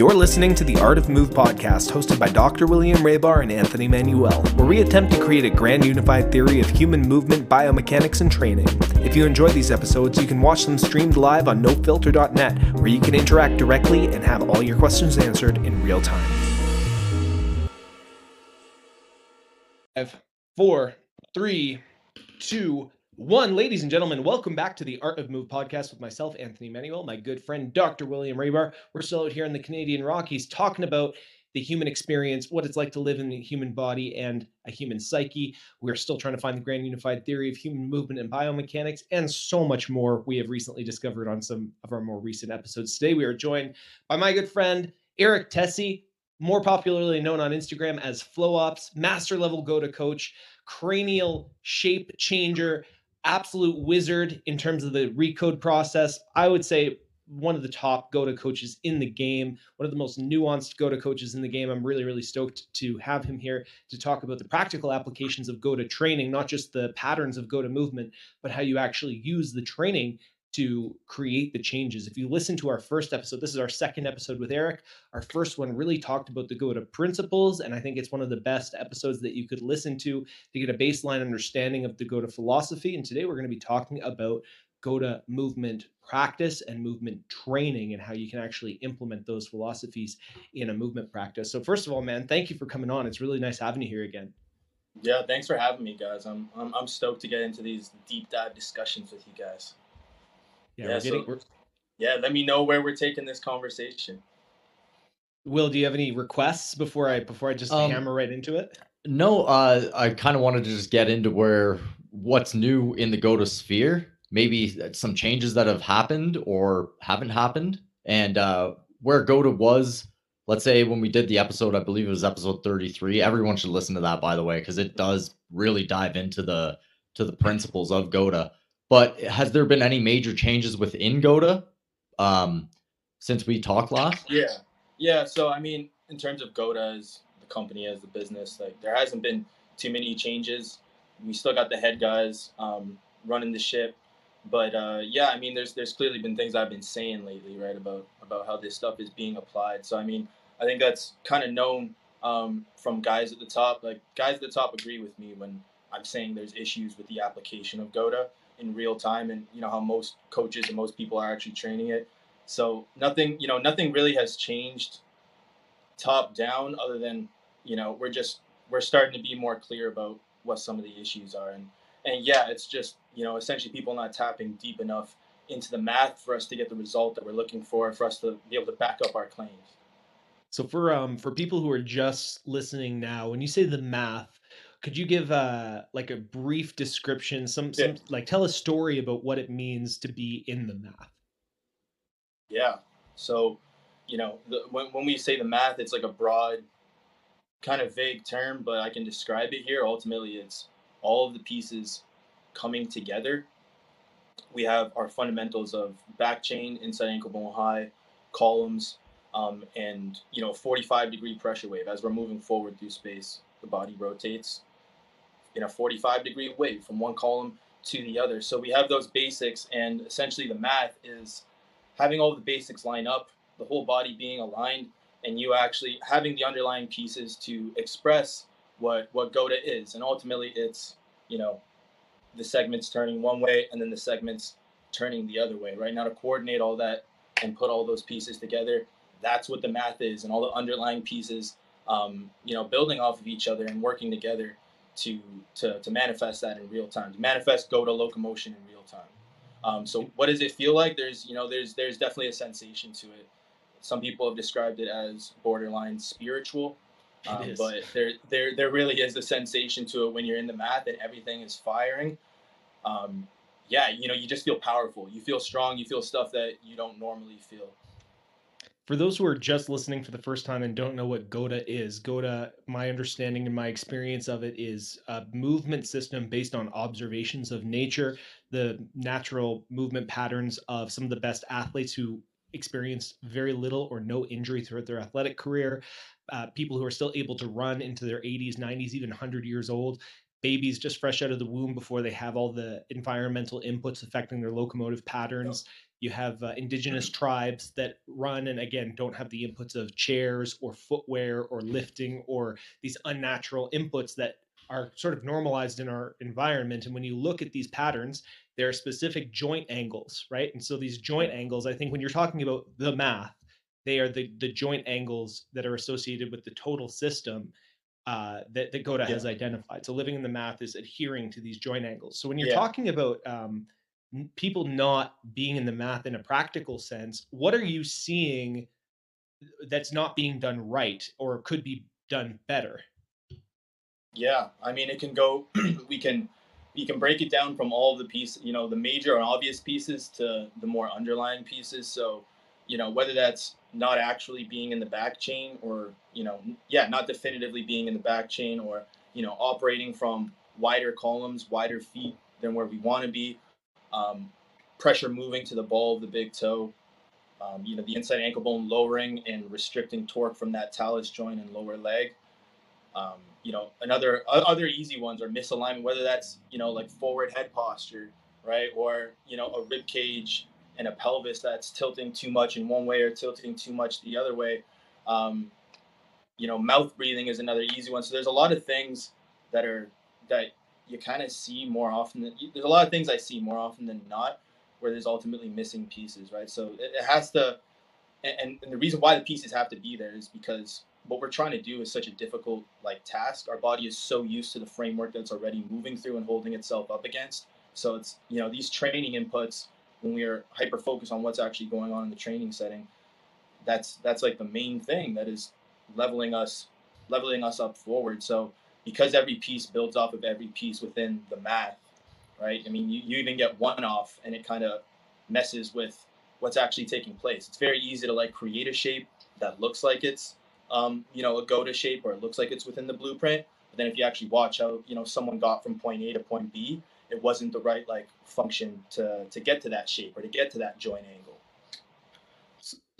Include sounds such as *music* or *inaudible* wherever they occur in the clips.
You're listening to the Art of Move podcast, hosted by Dr. William Raybar and Anthony Manuel, where we attempt to create a grand unified theory of human movement, biomechanics, and training. If you enjoy these episodes, you can watch them streamed live on nofilter.net, where you can interact directly and have all your questions answered in real time. Five, four, three, two, one. Ladies and gentlemen, welcome back to the Art of Move podcast with myself, Anthony Manuel, my good friend, Dr. William Raybar. We're still out here in the Canadian Rockies talking about the human experience, what it's like to live in the human body and a human psyche. We're still trying to find the grand unified theory of human movement and biomechanics, and so much more we have recently discovered on some of our more recent episodes. Today, we are joined by my good friend, Eric Tesi, more popularly known on Instagram as FlowOps, master level GOATA coach, cranial shape changer, absolute wizard in terms of the recode process. I would say one of the top GOATA coaches in the game, one of the most nuanced GOATA coaches in the game. I'm really, really stoked to have him here to talk about the practical applications of GOATA training, not just the patterns of GOATA movement, but how you actually use the training to create the changes. If you listen to our first episode, this is our second episode with Eric. Our first one really talked about the GOATA principles, and I think it's one of the best episodes that you could listen to to get a baseline understanding of the GOATA philosophy. And today we're going to be talking about GOATA movement practice and movement training and how you can actually implement those philosophies in a movement practice. So first of all, man, thank you for coming on. It's really nice having you here again. Yeah, thanks for having me, guys. I'm I'm, I'm stoked to get into these deep dive discussions with you guys. Yeah, yeah, we're getting, so, we're... yeah. Let me know where we're taking this conversation. Will, do you have any requests before I before I just um, hammer right into it? No, uh, I kind of wanted to just get into where what's new in the GOATA sphere. Maybe some changes that have happened or haven't happened, and uh, where GOATA was. Let's say when we did the episode, I believe it was episode 33. Everyone should listen to that, by the way, because it does really dive into the to the principles of GOATA. But has there been any major changes within GOATA um, since we talked last? Yeah, yeah. So I mean, in terms of GOATA as the company, as the business, like there hasn't been too many changes. We still got the head guys um, running the ship, but uh, yeah, I mean, there's there's clearly been things I've been saying lately, right, about about how this stuff is being applied. So I mean, I think that's kind of known um, from guys at the top. Like guys at the top agree with me when I'm saying there's issues with the application of GOATA in real time and you know how most coaches and most people are actually training it. So nothing you know nothing really has changed top down other than you know we're just we're starting to be more clear about what some of the issues are. And and yeah it's just you know essentially people not tapping deep enough into the math for us to get the result that we're looking for for us to be able to back up our claims. So for um for people who are just listening now when you say the math could you give uh like a brief description some, some yeah. like tell a story about what it means to be in the math? Yeah. So you know the, when, when we say the math it's like a broad kind of vague term but i can describe it here. Ultimately it's all of the pieces coming together. We have our fundamentals of back chain inside ankle bone high columns um, and you know 45 degree pressure wave as we're moving forward through space the body rotates in a 45 degree wave from one column to the other. So we have those basics, and essentially the math is having all the basics line up, the whole body being aligned, and you actually having the underlying pieces to express what what GOATA is. And ultimately, it's you know the segments turning one way and then the segments turning the other way. Right now, to coordinate all that and put all those pieces together, that's what the math is, and all the underlying pieces, um, you know, building off of each other and working together to to to manifest that in real time, to manifest GOATA locomotion in real time. Um, so what does it feel like? There's you know there's there's definitely a sensation to it. Some people have described it as borderline spiritual, um, but there there there really is a sensation to it when you're in the math and everything is firing. Um, yeah, you know you just feel powerful. You feel strong. You feel stuff that you don't normally feel for those who are just listening for the first time and don't know what GOATA is, GOATA, my understanding and my experience of it is a movement system based on observations of nature, the natural movement patterns of some of the best athletes who experienced very little or no injury throughout their athletic career, uh, people who are still able to run into their 80s, 90s, even 100 years old. babies just fresh out of the womb before they have all the environmental inputs affecting their locomotive patterns. You have uh, indigenous tribes that run and again don't have the inputs of chairs or footwear or lifting or these unnatural inputs that are sort of normalized in our environment. And when you look at these patterns, there are specific joint angles, right? And so these joint angles, I think when you're talking about the math, they are the, the joint angles that are associated with the total system uh, that, that GOATA yeah. has identified. So living in the math is adhering to these joint angles. So when you're yeah. talking about um, people not being in the math in a practical sense, what are you seeing uh, that's not being done right or could be done better? Yeah, I mean, it can go. *clears throat* we can we can break it down from all the pieces, you know, the major and obvious pieces to the more underlying pieces. So, you know, whether that's not actually being in the back chain or, you know, yeah, not definitively being in the back chain or, you know, operating from wider columns, wider feet than where we want to be, um, pressure moving to the ball of the big toe, um, you know, the inside ankle bone lowering and restricting torque from that talus joint and lower leg. Um, you know, another other easy ones are misalignment, whether that's you know like forward head posture, right, or you know a rib cage and a pelvis that's tilting too much in one way or tilting too much the other way. Um, you know, mouth breathing is another easy one. So there's a lot of things that are that you kind of see more often. Than, there's a lot of things I see more often than not where there's ultimately missing pieces, right? So it, it has to, and, and the reason why the pieces have to be there is because what we're trying to do is such a difficult like task. Our body is so used to the framework that's already moving through and holding itself up against. So it's you know these training inputs when we are hyper focused on what's actually going on in the training setting. That's that's like the main thing that is leveling us leveling us up forward. So because every piece builds off of every piece within the math, right? I mean, you, you even get one off and it kind of messes with what's actually taking place. It's very easy to like create a shape that looks like it's, um, you know, a GOATA shape or it looks like it's within the blueprint. But then if you actually watch how, you know, someone got from point A to point B, it wasn't the right like function to, to get to that shape or to get to that joint angle.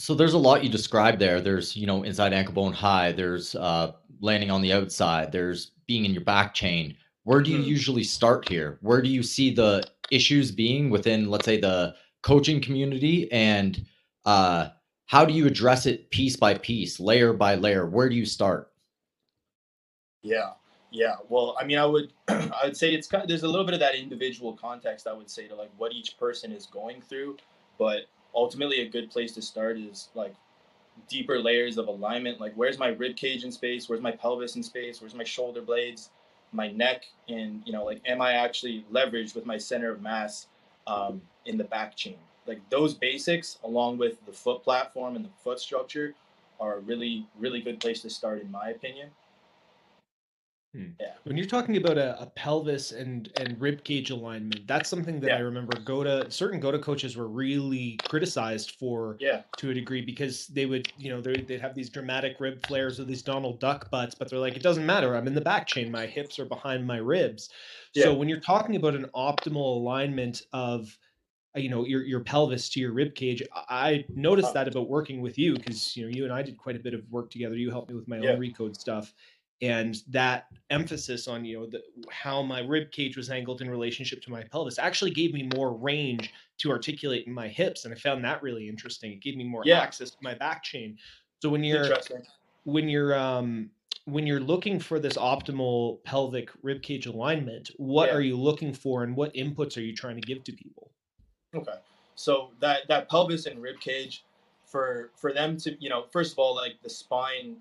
So there's a lot you described there. There's, you know, inside ankle bone high. There's uh, landing on the outside. There's being in your back chain. Where do you mm. usually start here? Where do you see the issues being within, let's say, the coaching community, and uh, how do you address it piece by piece, layer by layer? Where do you start? Yeah, yeah. Well, I mean, I would, *clears throat* I would say it's kind. Of, there's a little bit of that individual context. I would say to like what each person is going through, but ultimately a good place to start is like deeper layers of alignment. Like where's my rib cage in space? Where's my pelvis in space? Where's my shoulder blades? My neck? And you know like am i actually leveraged with my center of mass um, in the back chain? Like those basics along with the foot platform and the foot structure are a really really good place to start in my opinion Hmm. Yeah. When you're talking about a, a, pelvis and and rib cage alignment, that's something that yeah. I remember GOATA certain GOATA coaches were really criticized for yeah. to a degree because they would, you know, they'd have these dramatic rib flares or these Donald Duck butts, but they're like, it doesn't matter. I'm in the back chain. My hips are behind my ribs. Yeah. So when you're talking about an optimal alignment of you know your your pelvis to your rib cage i noticed that about working with you because you know you and i did quite a bit of work together you helped me with my own recode stuff and that emphasis on you know the, how my rib cage was angled in relationship to my pelvis actually gave me more range to articulate in my hips and i found that really interesting. It gave me more yeah. access to my back chain. So when you're when you're um when you're looking for this optimal pelvic rib cage alignment what yeah. are you looking for and what inputs are you trying to give to people? Okay. So that that pelvis and rib cage for for them to you know first of all like the spine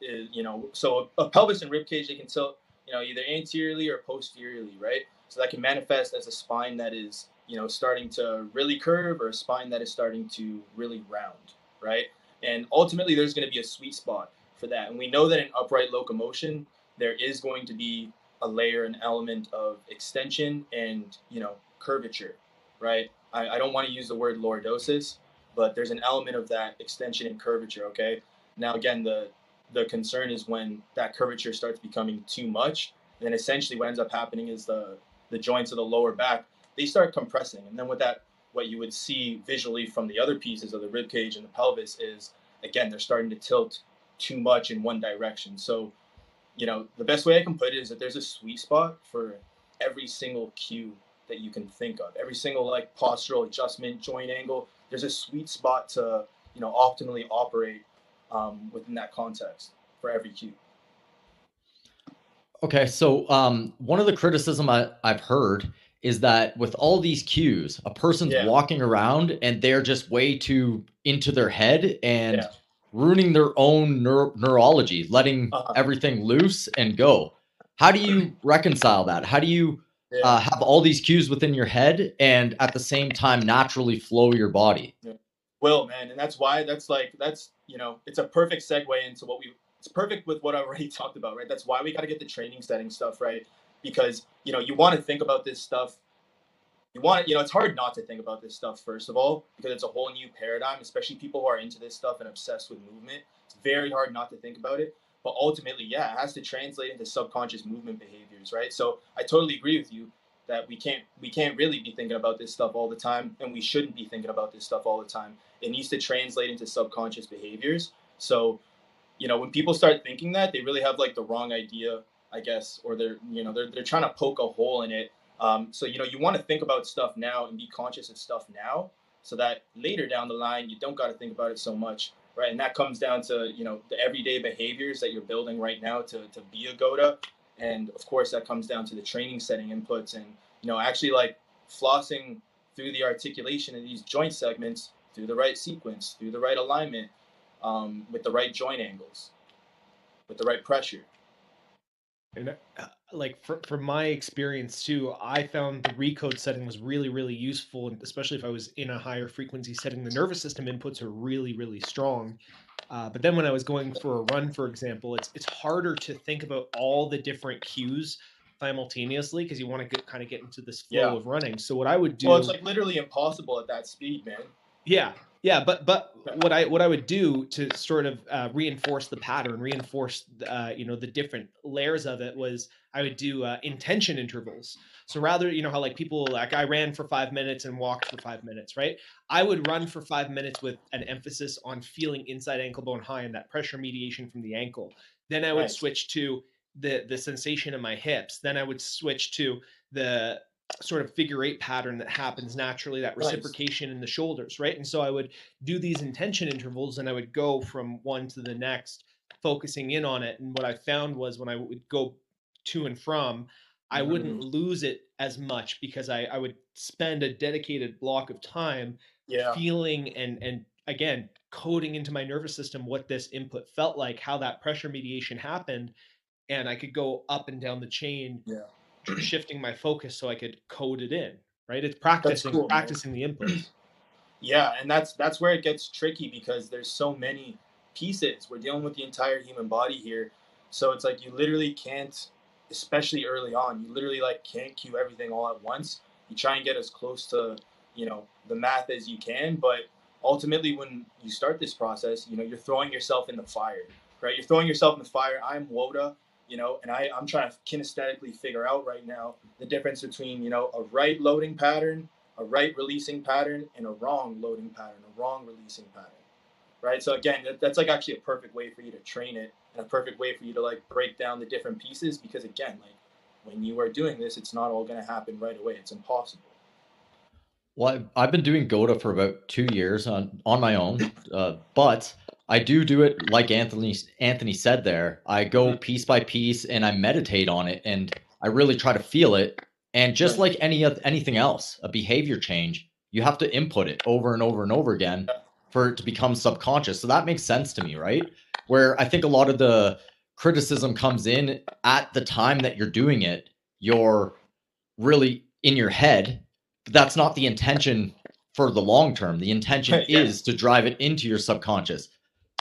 is, you know, so a, a pelvis and rib cage, they can tilt, you know, either anteriorly or posteriorly, right? So that can manifest as a spine that is, you know, starting to really curve or a spine that is starting to really round, right? And ultimately, there's going to be a sweet spot for that. And we know that in upright locomotion, there is going to be a layer, an element of extension and, you know, curvature, right? I, I don't want to use the word lordosis, but there's an element of that extension and curvature, okay? Now, again, the the concern is when that curvature starts becoming too much. Then essentially what ends up happening is the the joints of the lower back they start compressing, and then with that, what you would see visually from the other pieces of the rib cage and the pelvis is again they're starting to tilt too much in one direction. So you know, the best way I can put it is that there's a sweet spot for every single cue that you can think of. Every single like postural adjustment, joint angle, there's a sweet spot to, you know, optimally operate um, within that context for every cue. Okay, so um, one of the criticism I, I've heard is that with all these cues, a person's Yeah. walking around and they're just way too into their head and Yeah. ruining their own neur- neurology, letting Uh-huh. everything loose and go. How do you reconcile that? How do you Yeah. uh, have all these cues within your head and at the same time naturally flow your body? Will man. And that's why that's like that's you know it's a perfect segue into what we it's perfect with what i already *laughs* talked about right? That's why we got to get the training setting stuff right? Because you know you want to think about this stuff. You want you know it's hard not to think about this stuff first of all because it's a whole new paradigm especially people who are into this stuff and obsessed with movement. It's very hard not to think about it. But ultimately yeah it has to translate into subconscious movement behaviors right? So i totally agree with you that we can't we can't really be thinking about this stuff all the time and we shouldn't be thinking about this stuff all the time it needs to translate into subconscious behaviors. So you know when people start thinking that they really have like the wrong idea i guess or they're you know they're, they're trying to poke a hole in it. Um, so you know you want to think about stuff now and be conscious of stuff now so that later down the line you don't got to think about it so much right? And that comes down to you know the everyday behaviors that you're building right now to, to be a GOATA. And of course that comes down to the training setting inputs and you know actually like flossing through the articulation of these joint segments through the right sequence through the right alignment um, with the right joint angles with the right pressure And uh, like for, from my experience too, I found the recode setting was really, really useful, and especially if I was in a higher frequency setting. The nervous system inputs are really, really strong. Uh, but then when I was going for a run, for example, it's it's harder to think about all the different cues simultaneously because you want to get, kind of get into this flow Yeah. of running. So what I would do, well it's like literally impossible at that speed man yeah, yeah, but but what I what I would do to sort of uh, reinforce the pattern, reinforce uh, you know the different layers of it was I would do uh, intention intervals. So rather, you know how like people like I ran for five minutes and walked for five minutes, right? I would run for five minutes with an emphasis on feeling inside ankle bone high and that pressure mediation from the ankle. Then I would Nice. switch to the the sensation in my hips. Then I would switch to the sort of figure eight pattern that happens naturally, that Nice. reciprocation in the shoulders, right? And so I would do these intention intervals and I would go from one to the next, focusing in on it. And what I found was when I would go to and from, I wouldn't mm. lose it as much because I, I would spend a dedicated block of time yeah feeling and and again coding into my nervous system what this input felt like, how that pressure mediation happened, and I could go up and down the chain, Yeah. *clears throat* shifting my focus so I could code it in. Right? It's practicing cool, practicing the *clears throat* inputs. Yeah, and that's that's where it gets tricky because there's so many pieces. We're dealing with the entire human body here. So it's like you literally can't especially early on, you literally like can't cue everything all at once. You try and get as close to, you know, the math as you can, but ultimately when you start this process, you know, you're throwing yourself in the fire. Right? You're throwing yourself in the fire. I'm Woda, you know, and I, I'm trying to kinesthetically figure out right now the difference between, you know, a right loading pattern a right releasing pattern and a wrong loading pattern, a wrong releasing pattern. Right. So again, that, that's like actually a perfect way for you to train it and a perfect way for you to like break down the different pieces because again, like when you are doing this, it's not all going to happen right away. It's impossible. Well, I've, been doing GOATA for about two years on on my own, uh, but I do do it like Anthony Anthony said there. I go Mhm. piece by piece and I meditate on it, and I really try to feel it. And just like any anything else, a behavior change, you have to input it over and over and over again for it to become subconscious. So that makes sense to me, right? Where I think a lot of the criticism comes in at the time that you're doing it, you're really in your head but that's not the intention for the long term. The intention *laughs* Yeah. is to drive it into your subconscious.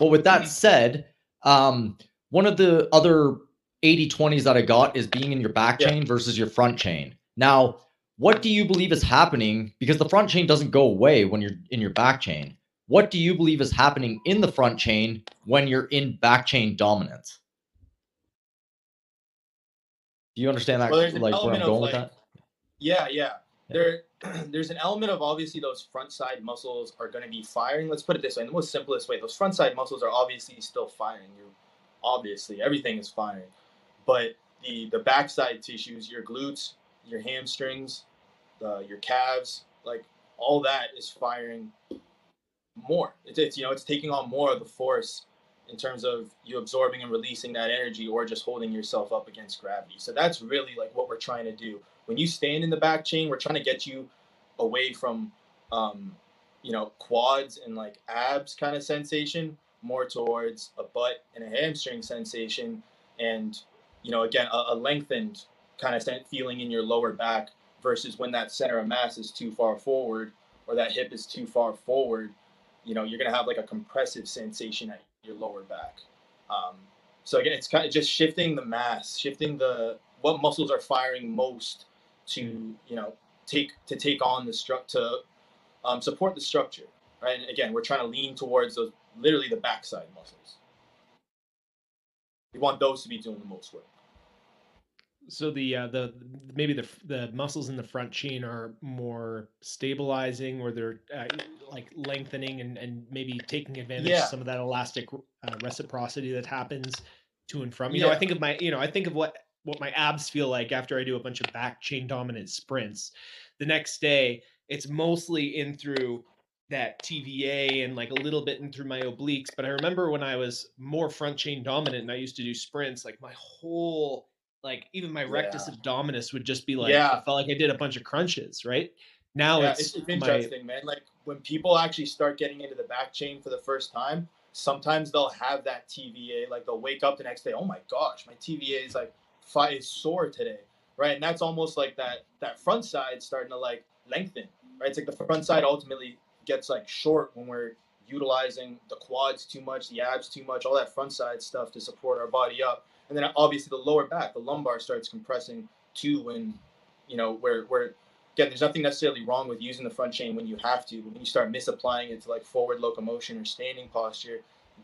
But with that said, um, one of the other 80 20s that I got is being in your back Yeah. chain versus your front chain. Now, what do you believe is happening? Because the front chain doesn't go away when you're in your back chain. What do you believe is happening in the front chain when you're in back chain dominance? Do you understand that? Well, like where I'm going with that? Yeah, yeah. Yeah. There, *clears throat* there's an element of obviously those front side muscles are going to be firing. Let's put it this way: in the most simplest way, those front side muscles are obviously still firing. You, obviously, everything is firing. but the the backside tissues, your glutes, your hamstrings, your calves, like all that is firing more. It's, it's you know it's taking on more of the force in terms of you absorbing and releasing that energy or just holding yourself up against gravity. So that's really like what we're trying to do. When you stand in the back chain, we're trying to get you away from um, you know quads and like abs kind of sensation more towards a butt and a hamstring sensation and you know again a, a lengthened kind of feeling in your lower back versus when that center of mass is too far forward or that hip is too far forward you know you're to have like a compressive sensation at your lower back. Um, so again it's kind of just shifting the mass shifting the what muscles are firing most to you know take to take on the stru- to um, support the structure right and again we're trying to lean towards those literally the backside muscles we want those to be doing the most work so the uh, the maybe the the muscles in the front chain are more stabilizing, or they're uh, like lengthening and and maybe taking advantage yeah. of some of that elastic uh, reciprocity that happens to and from. You yeah. know, I think of my you know I think of what what my abs feel like after I do a bunch of back chain dominant sprints. The next day, it's mostly in through that TVA and like a little bit in through my obliques. But I remember when I was more front chain dominant and I used to do sprints, like my whole like even my rectus yeah. abdominis would just be like yeah. I felt like I did a bunch of crunches, right? Now yeah, it's, it's, interesting, my... man. Like when people actually start getting into the back chain for the first time, sometimes they'll have that TVA. Like they'll wake up the next day, oh my gosh, my TVA is like five is sore today, right? And that's almost like that that front side starting to like lengthen, right? It's like the front side ultimately gets like short when we're utilizing the quads too much, the abs too much, all that front side stuff to support our body up and then obviously the lower back, the lumbar starts compressing too. When you know where where again, there's nothing necessarily wrong with using the front chain when you have to, but when you start misapplying it to like forward locomotion or standing posture,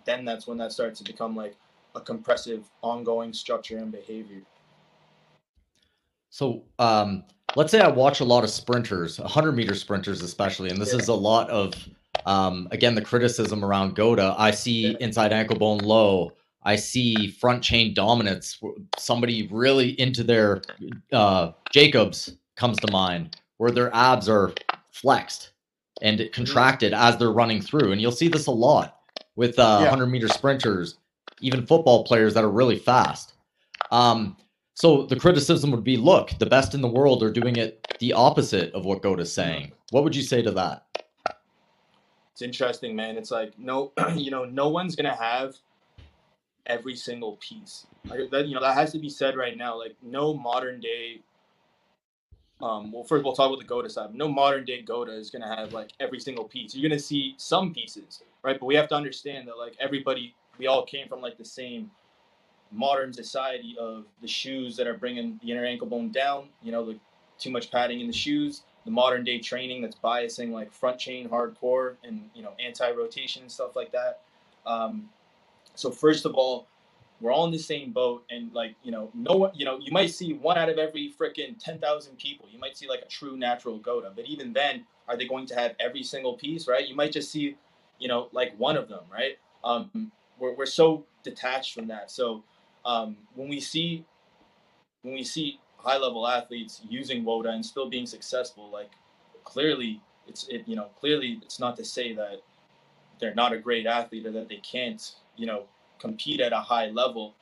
then that's when that starts to become like a compressive, ongoing structure and behavior. So, um, let's say I watch a lot of sprinters, 100 meter sprinters, especially, and this yeah. is a lot of, um, again, the criticism around GOATA. I see yeah. inside ankle bone low. I see front chain dominance. Somebody really into their uh, Jacobs comes to mind, where their abs are flexed and contracted as they're running through, and you'll see this a lot with uh, yeah. 100 meter sprinters, even football players that are really fast. Um, so the criticism would be, look, the best in the world are doing it the opposite of what Goat is saying. What would you say to that? It's interesting, man. It's like no, *clears throat* you know, no one's gonna have every single piece. Like that, you know, that has to be said right now. Like no modern day. Um, well, first we'll talk about the GOATA side. No modern day GOATA is gonna have like every single piece. You're gonna see some pieces, right? But we have to understand that like everybody, we all came from like the same modern society of the shoes that are bringing the inner ankle bone down. You know, the too much padding in the shoes. The modern day training that's biasing like front chain hardcore and you know anti rotation and stuff like that. Um, so first of all, we're all in the same boat, and like you know, no one, you know, you might see one out of every freaking ten thousand people. You might see like a true natural GOATA, but even then, are they going to have every single piece, right? You might just see, you know, like one of them, right? Um, we're we're so detached from that. So um, when we see when we see high level athletes using GOATA and still being successful, like clearly it's it you know clearly it's not to say that they're not a great athlete or that they can't you know compete at a high level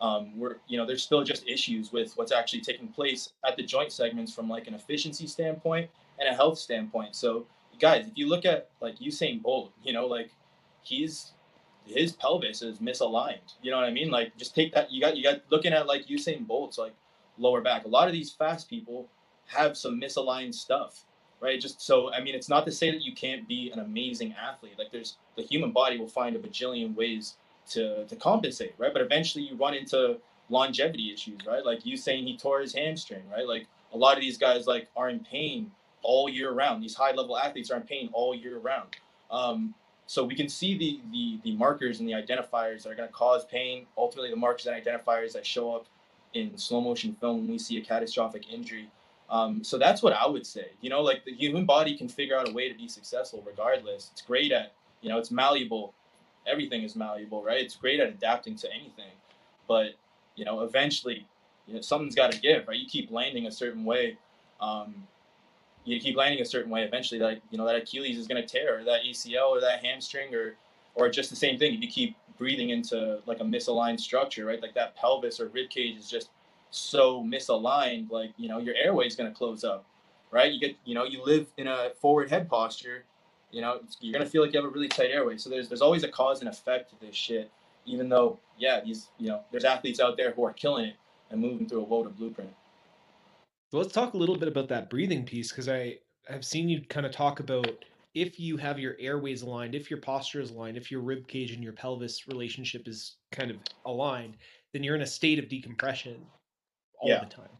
um, we're you know there's still just issues with what's actually taking place at the joint segments from like an efficiency standpoint and a health standpoint so guys if you look at like Usain Bolt you know like he's his pelvis is misaligned you know what I mean like just take that you got you got looking at like Usain Bolt's like lower back a lot of these fast people have some misaligned stuff right? Just so I mean, it's not to say that you can't be an amazing athlete. Like there's the human body will find a bajillion ways to to compensate, right? But eventually you run into longevity issues, right? Like Usain he tore his hamstring, right? Like a lot of these guys like are in pain all year round. These high level athletes are in pain all year round. Um, so we can see the, the the markers and the identifiers that are going to cause pain. Ultimately, the markers and identifiers that show up in slow motion film when we see a catastrophic injury. Um, so that's what I would say. You know, like the human body can figure out a way to be successful regardless. It's great at, you know, it's malleable. Everything is malleable, right? It's great at adapting to anything. But you know, eventually, you know, something's got to give, right? You keep landing a certain way. Um, you keep landing a certain way. Eventually, that you know that Achilles is going to tear, or that ACL, or that hamstring, or or just the same thing. If you keep breathing into like a misaligned structure, right? Like that pelvis or rib cage is just so misaligned. Like you know, your airway is going to close up, right? You get you know, you live in a forward head posture. You know, you're going to feel like you have a really tight airway. So there's there's always a cause and effect to this shit. Even though, yeah, these you know, there's athletes out there who are killing it and moving through a world of blueprint. So let's talk a little bit about that breathing piece because I have seen you kind of talk about if you have your airways aligned, if your posture is aligned, if your rib cage and your pelvis relationship is kind of aligned, then you're in a state of decompression all Yeah. the time.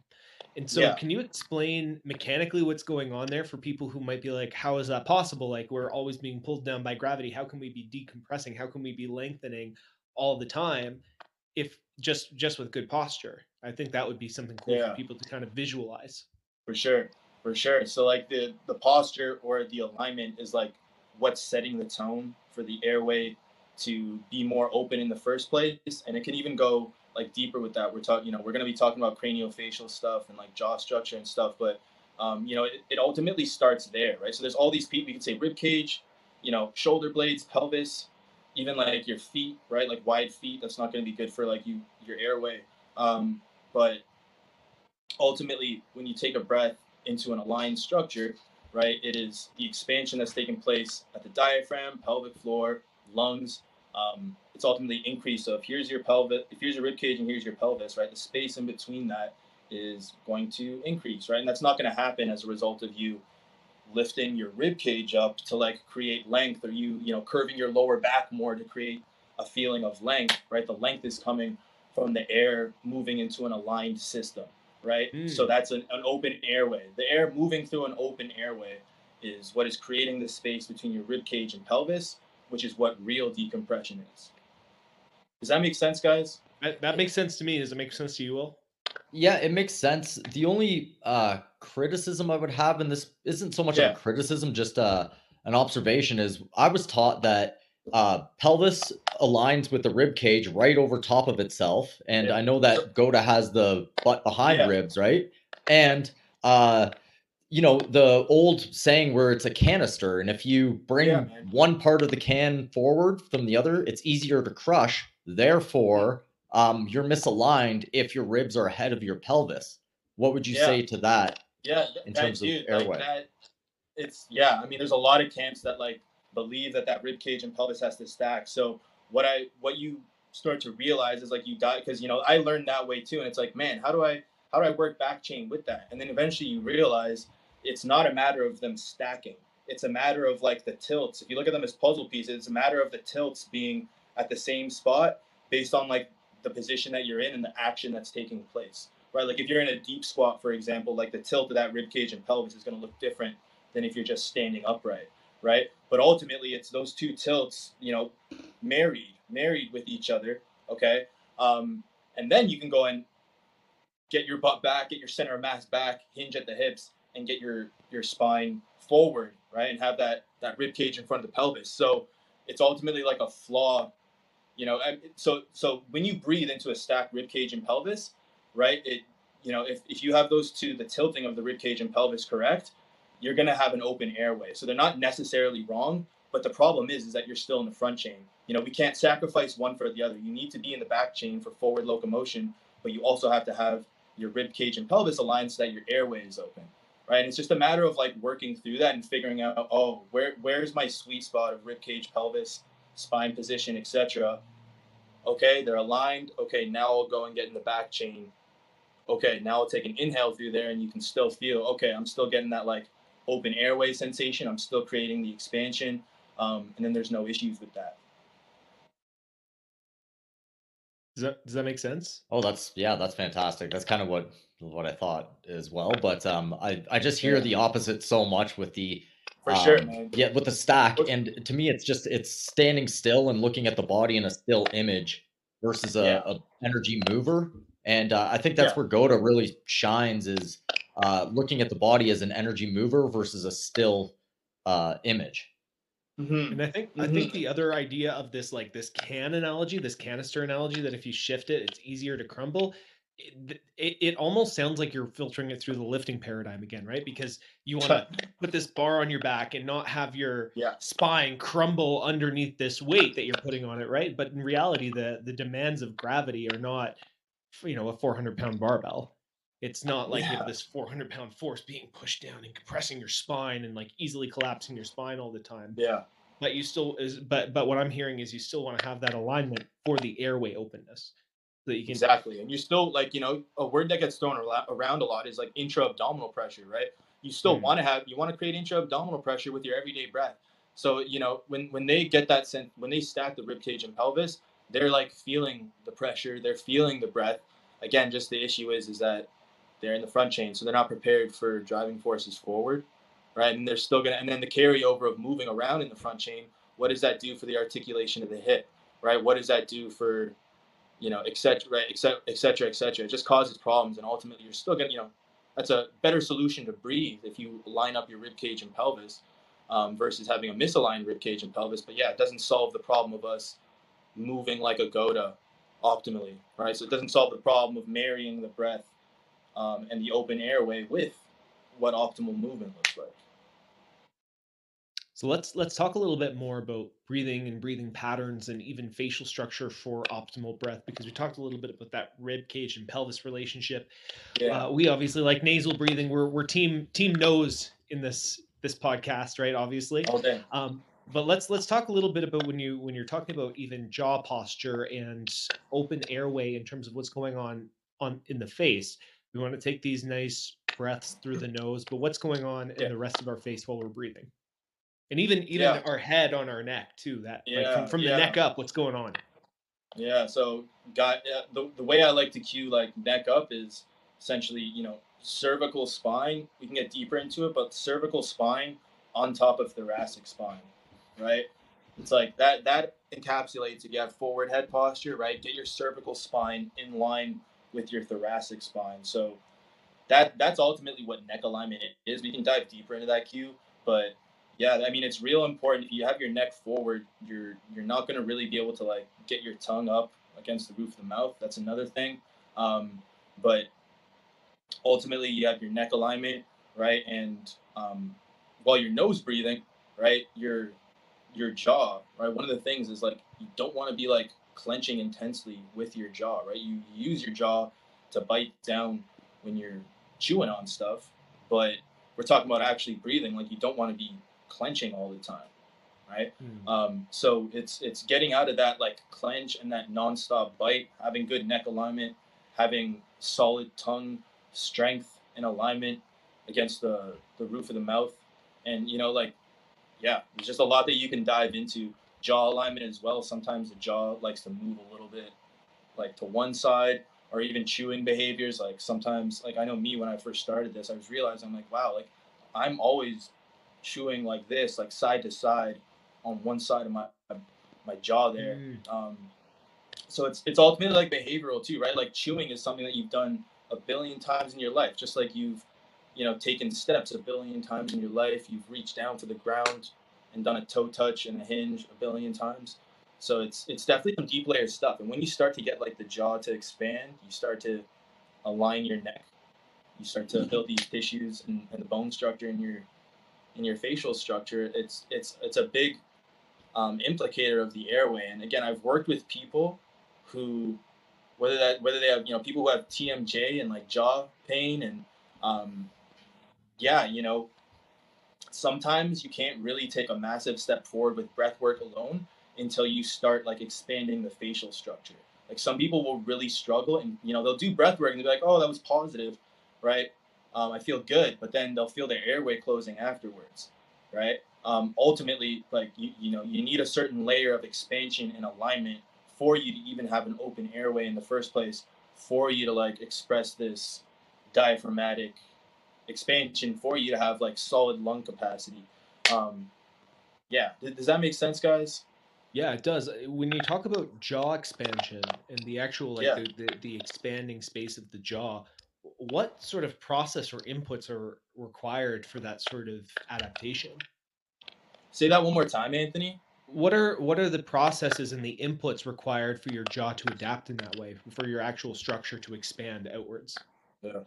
And so, Yeah. can you explain mechanically what's going on there for people who might be like, how is that possible? Like, we're always being pulled down by gravity. How can we be decompressing? How can we be lengthening all the time if just just with good posture? I think that would be something cool Yeah. for people to kind of visualize. For sure, for sure. So like the the posture or the alignment is like what's setting the tone for the airway to be more open in the first place, and it can even go like deeper with that. We're talking, you know, we're going to be talking about craniofacial stuff and like jaw structure and stuff, but um, you know, it, it ultimately starts there, right? So there's all these people. You can say rib cage, you know, shoulder blades, pelvis, even like your feet, right? Like wide feet. That's not going to be good for like you your airway. Um, but ultimately, when you take a breath into an aligned structure, right, it is the expansion that's taking place at the diaphragm, pelvic floor, lungs. Um, it's ultimately increase of here's your pelvic, if here's your rib cage and here's your pelvis, right? The space in between that is going to increase, right? And that's not going to happen as a result of you lifting your rib cage up to like create length or you, you know, curving your lower back more to create a feeling of length, right? The length is coming from the air moving into an aligned system, right? Mm. So that's an, an open airway. The air moving through an open airway is what is creating the space between your rib cage and pelvis, which is what real decompression is. Does that make sense, guys? That, that makes sense to me. Does it make sense to you, Will? Yeah, it makes sense. The only uh, criticism I would have, and this isn't so much Yeah. a criticism, just uh, an observation, is I was taught that uh, pelvis aligns with the rib cage right over top of itself, and Yeah. I know that GOATA has the butt behind Yeah. ribs, right? And uh, you know the old saying where it's a canister, and if you bring one part of the can forward from the other, it's easier to crush. Therefore, um, you're misaligned if your ribs are ahead of your pelvis. What would you say to that? Yeah, th- in that terms of airway. Like that, it's yeah. I mean, there's a lot of camps that like believe that that rib cage and pelvis has to stack. So what I what you start to realize is like you die because you know I learned that way too, and it's like man, how do I how do I work back chain with that? And then eventually you realize it's not a matter of them stacking. It's a matter of like the tilts. If you look at them as puzzle pieces, it's a matter of the tilts being at the same spot based on like the position that you're in and the action that's taking place right? Like if you're in a deep squat, for example, like the tilt of that rib cage and pelvis is going to look different than if you're just standing upright, right? But ultimately, it's those two tilts, you know, married, married with each other, okay? Um, and then you can go and get your butt back, get your center of mass back, hinge at the hips, and get your your spine forward, right? And have that that rib cage in front of the pelvis. So it's ultimately like a flaw, you know. So so when you breathe into a stacked rib cage and pelvis, right? It you know if, if you have those two, the tilting of the rib cage and pelvis correct, you're gonna have an open airway. So they're not necessarily wrong, but the problem is is that you're still in the front chain. You know, we can't sacrifice one for the other. You need to be in the back chain for forward locomotion, but you also have to have your rib cage and pelvis aligned so that your airway is open. Right. And it's just a matter of like working through that and figuring out, oh, where where's my sweet spot of rib cage, pelvis, spine position, etc. Okay, they're aligned. Okay, now I'll go and get in the back chain. Okay, now I'll take an inhale through there and you can still feel, okay, I'm still getting that like open airway sensation. I'm still creating the expansion. Um, and then there's no issues with that. Does that does that make sense? Oh, that's yeah, that's fantastic. That's kind of what what I thought as well. But um, I I just hear Yeah. the opposite so much with the For sure, um, man. Yeah, with the stack, Look- and to me, it's just it's standing still and looking at the body in a still image versus a, Yeah. a energy mover. And uh, I think that's Yeah. where GOATA really shines is uh, looking at the body as an energy mover versus a still uh, image. Mhm. And I think I think the other idea of this like this can analogy, this canister analogy, that if you shift it, it's easier to crumble. It, it, it almost sounds like you're filtering it through the lifting paradigm again, right? Because you want to *laughs* put this bar on your back and not have your Yeah. spine crumble underneath this weight that you're putting on it, right? But in reality, the the demands of gravity are not, you know, a 400 pound barbell. It's not like you Yeah. have this 400 pound force being pushed down and compressing your spine and like easily collapsing your spine all the time Yeah. but you still is but but what i'm hearing is you still want to have that alignment for the airway openness so that you can Exactly. And you still like, you know, a word that gets thrown around a lot is like intra abdominal pressure, right? You still Mm. want to have you want to create intra abdominal pressure with your everyday breath. So, you know, when when they get that sense when they stack the rib cage and pelvis, they're like feeling the pressure, they're feeling the breath. Again, just the issue is is that they're in the front chain, so they're not prepared for driving forces forward, right? And they're still gonna and then the carryover of moving around in the front chain, what does that do for the articulation of the hip, right? What does that do for you know, et cetera, right, et cetera, et cetera, et cetera. It just causes problems, and ultimately, you're still gonna, you know, that's a better solution to breathe if you line up your rib cage and pelvis um, versus having a misaligned rib cage and pelvis. But yeah, it doesn't solve the problem of us moving like a GOATA optimally, right? So it doesn't solve the problem of marrying the breath um, and the open airway with what optimal movement looks like. so let's let's talk a little bit more about breathing and breathing patterns and even facial structure for optimal breath because we talked a little bit about that rib cage and pelvis relationship Yeah, uh, we obviously like nasal breathing we're we're team team nose in this this podcast right obviously all day. Um, but let's let's talk a little bit about when you when you're talking about even jaw posture and open airway in terms of what's going on on in the face. We want to take these nice breaths through the nose, but what's going on in the rest of our face while we're breathing, and even even Yeah. our head on our neck too. That like Yeah, from, from yeah. the neck up, what's going on? Yeah, so got yeah, the, the way I like to cue like neck up is essentially, you know, cervical spine. We can get deeper into it, but cervical spine on top of thoracic spine, right? It's like that that encapsulates if you have forward head posture, right? Get your cervical spine in line with your thoracic spine. So that that's ultimately what neck alignment is. We can dive deeper into that cue, but yeah, I mean it's real important. If you have your neck forward, you're you're not gonna really be able to like get your tongue up against the roof of the mouth. That's another thing. Um, but ultimately, you have your neck alignment, right? And um, while you're nose breathing, right, your your jaw, right. One of the things is like you don't want to be like clenching intensely with your jaw, right? You, use your jaw to bite down when you're chewing on stuff, but we're talking about actually breathing. Like you don't want to be clenching all the time, right? Um, so it's it's getting out of that like clench and that nonstop bite, having good neck alignment, having solid tongue strength and alignment against the the roof of the mouth, and you know like yeah, there's just a lot that you can dive into. Jaw alignment as well. Sometimes the jaw likes to move a little bit like to one side or even chewing behaviors. Like sometimes, like I know me when I first started this, I was realizing I'm like, wow, like I'm always chewing like this, like side to side on one side of my my jaw there. Mm. Um, so it's it's ultimately like behavioral too, right? Like chewing is something that you've done a billion times in your life, just like you've you know taken steps a billion times in your life. You've reached down to the ground and done a toe touch and a hinge a billion times. So it's it's definitely some deep layer stuff. And when you start to get like the jaw to expand, you start to align your neck. You start to build these tissues and, and the bone structure in your in your facial structure. It's it's it's a big um, implicator of the airway. And again, I've worked with people who whether that whether they have you know people who have TMJ and like jaw pain and um, yeah, you know sometimes you can't really take a massive step forward with breath work alone until you start like expanding the facial structure. Like some people will really struggle and you know they'll do breath work and they'll be like, oh, that was positive, right? Um, I feel good, but then they'll feel their airway closing afterwards, right? Um, ultimately, like you, you know, you need a certain layer of expansion and alignment for you to even have an open airway in the first place, for you to like express this diaphragmatic expansion, for you to have like solid lung capacity. Um, yeah, does that make sense, guys? Yeah, it does. Uh, When you talk about jaw expansion and the actual like Yeah. the, the, the expanding space of the jaw, what sort of process or inputs are required for that sort of adaptation? Say that one more time, Anthony. What are what are the processes and the inputs required for your jaw to adapt in that way, for your actual structure to expand outwards? Yeah.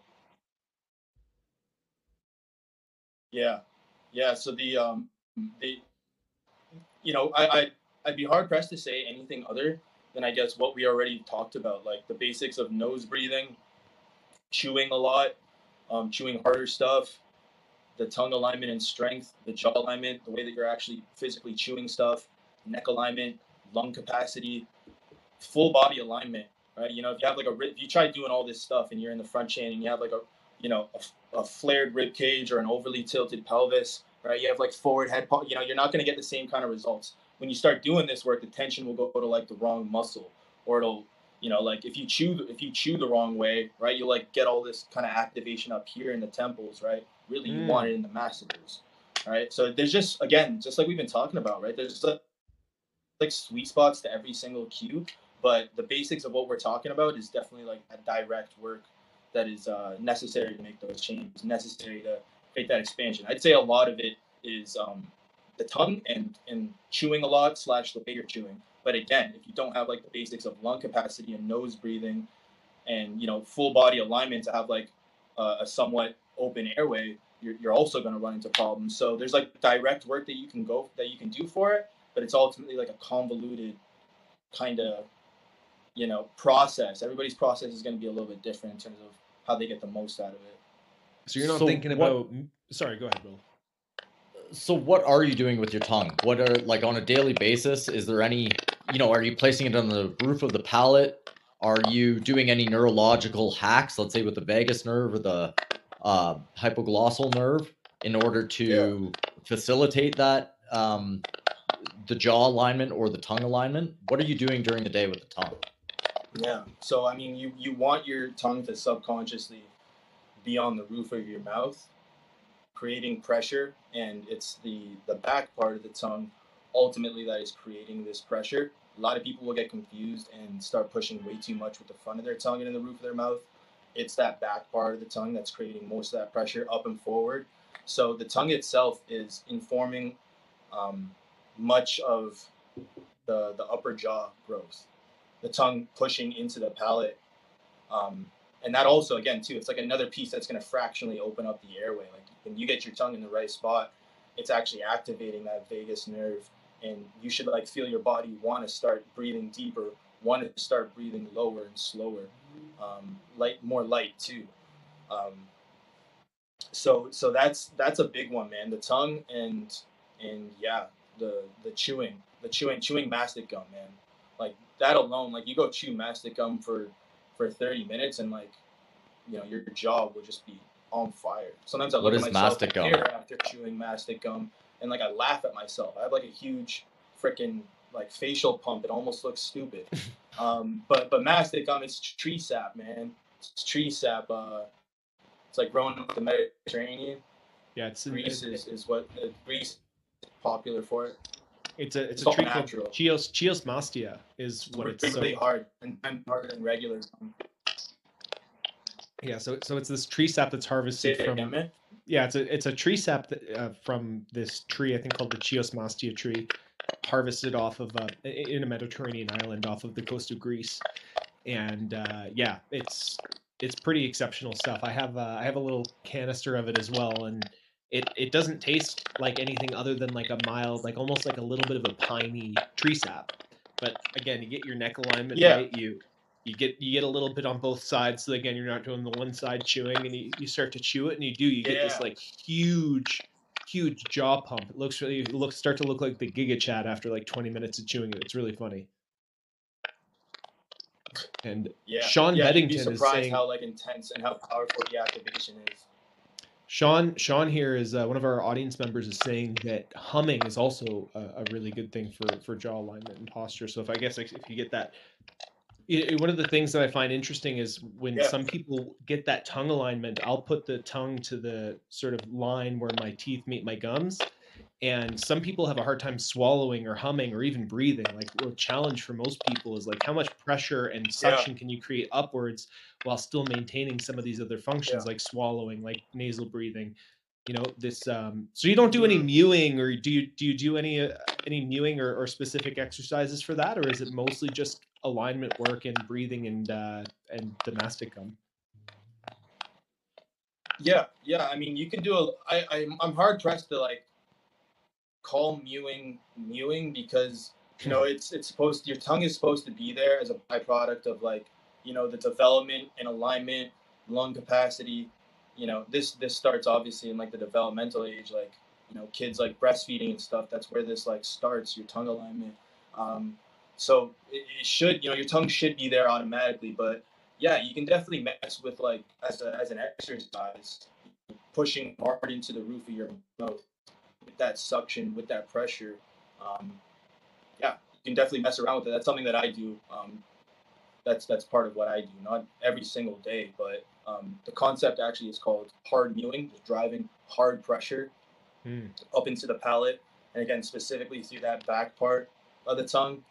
Yeah, yeah. So the um, the, you know, I I I'd be hard pressed to say anything other than I guess what we already talked about, like the basics of nose breathing, chewing a lot, um, chewing harder stuff, the tongue alignment and strength, the jaw alignment, the way that you're actually physically chewing stuff, neck alignment, lung capacity, full body alignment, right? You know, if you have like a if you try doing all this stuff and you're in the front chain and you have like a, you know, a, a flared rib cage or an overly tilted pelvis, right? You have like forward head, you know, you're not going to get the same kind of results. When you start doing this work, the tension will go to like the wrong muscle or it'll, you know, like if you chew, if you chew the wrong way, right, you like get all this kind of activation up here in the temples, right? Really, you Mm. want it in the masseters, right? So there's just, again, just like we've been talking about, right? There's like, like sweet spots to every single cue, but the basics of what we're talking about is definitely like a direct work that is uh, necessary to make those changes, necessary to create that expansion. I'd say a lot of it is um, the tongue and and chewing a lot slash the way you're chewing. But again, if you don't have like the basics of lung capacity and nose breathing, and you know full body alignment to have like uh, a somewhat open airway, you're, you're also going to run into problems. So there's like direct work that you can go that you can do for it, but it's ultimately like a convoluted kind of you know process. Everybody's process is going to be a little bit different in terms of how they get the most out of it. So you're not So thinking what- about. Sorry, go ahead, Bill. So what are you doing with your tongue? What are like on a daily basis? Is there any, you know, are you placing it on the roof of the palate? Are you doing any neurological hacks, let's say with the vagus nerve or the uh, hypoglossal nerve, in order to facilitate that um, the jaw alignment or the tongue alignment? What are you doing during the day with the tongue? Yeah. So I mean, you you want your tongue to subconsciously be on the roof of your mouth, creating pressure, and it's the the back part of the tongue ultimately that is creating this pressure. A lot of people will get confused and start pushing way too much with the front of their tongue and in the roof of their mouth. It's that back part of the tongue that's creating most of that pressure up and forward. So the tongue itself is informing um, much of the the upper jaw growth the tongue pushing into the palate. Um, and that also, again, too, it's like another piece that's going to fractionally open up the airway. Like when you get your tongue in the right spot, it's actually activating that vagus nerve, and you should like feel your body want to start breathing deeper, want to start breathing lower and slower, um, light, more light too. Um, so, so that's that's a big one, man. The tongue and and yeah, the the chewing, the chewing, chewing mastic gum, man like that alone like you go chew mastic gum for for 30 minutes and like you know your jaw will just be on fire. Sometimes i What look at is myself mastic in the gum? mirror after chewing mastic gum and like i laugh at myself. I have like a huge freaking like facial pump. It almost looks stupid. *laughs* Um but but mastic gum is tree sap man. It's tree sap uh it's like growing up in the mediterranean. Yeah, it's greece is, is what uh, greece is popular for it it's a it's it's a tree called natural. Chios Chios mastia is what it's it's so hard and, and harder than regular. Yeah so so it's this tree sap that's harvested from again, yeah it's a it's a tree sap that, uh, from this tree I think called the Chios mastia tree harvested off of i- in a Mediterranean island off of the coast of Greece. And uh, yeah it's it's pretty exceptional stuff. I have uh, I have a little canister of it as well and it it doesn't taste like anything other than like a mild like almost like a little bit of a piney tree sap. But again you get your neck alignment Yeah. right you you get you get a little bit on both sides so again you're not doing the one side chewing and you, you start to chew it and you do you get this like huge huge jaw pump. It looks really it looks start to look like the GigaChad after like 20 minutes of chewing it. It's really funny. And Yeah, Sean yeah, Beddington is surprised saying- how like intense and how powerful the activation is. Sean Sean here is uh, one of our audience members is saying that humming is also a, a really good thing for for jaw alignment and posture. So if I guess if you get that, i- i- one of the things that I find interesting is when Yeah. some people get that tongue alignment, I'll put the tongue to the sort of line where my teeth meet my gums. And some people have a hard time swallowing or humming or even breathing. Like the challenge for most people is like how much pressure and suction can you create upwards while still maintaining some of these other functions like swallowing, like nasal breathing. you know this um so you don't do any mewing or do you do you do any uh, any mewing or, or specific exercises for that or is it mostly just alignment work and breathing and uh and the mastic gum Yeah, yeah. I mean, you can do a. I, I'm I'm hard pressed to like call mewing mewing because you know it's it's supposed your tongue is supposed to be there as a byproduct of like you know the development and alignment, lung capacity. You know this this starts obviously in like the developmental age, like you know kids like breastfeeding and stuff. That's where this like starts your tongue alignment. Um, so it, it should you know your tongue should be there automatically, but yeah, you can definitely mess with like as a, as an exercise, pushing hard into the roof of your mouth with that suction, with that pressure. Um, yeah, you can definitely mess around with it. That's something that I do. Um, that's that's part of what I do. Not every single day, but um, the concept actually is called hard mewing, just driving hard pressure Hmm. up into the palate, and again specifically through that back part of the tongue.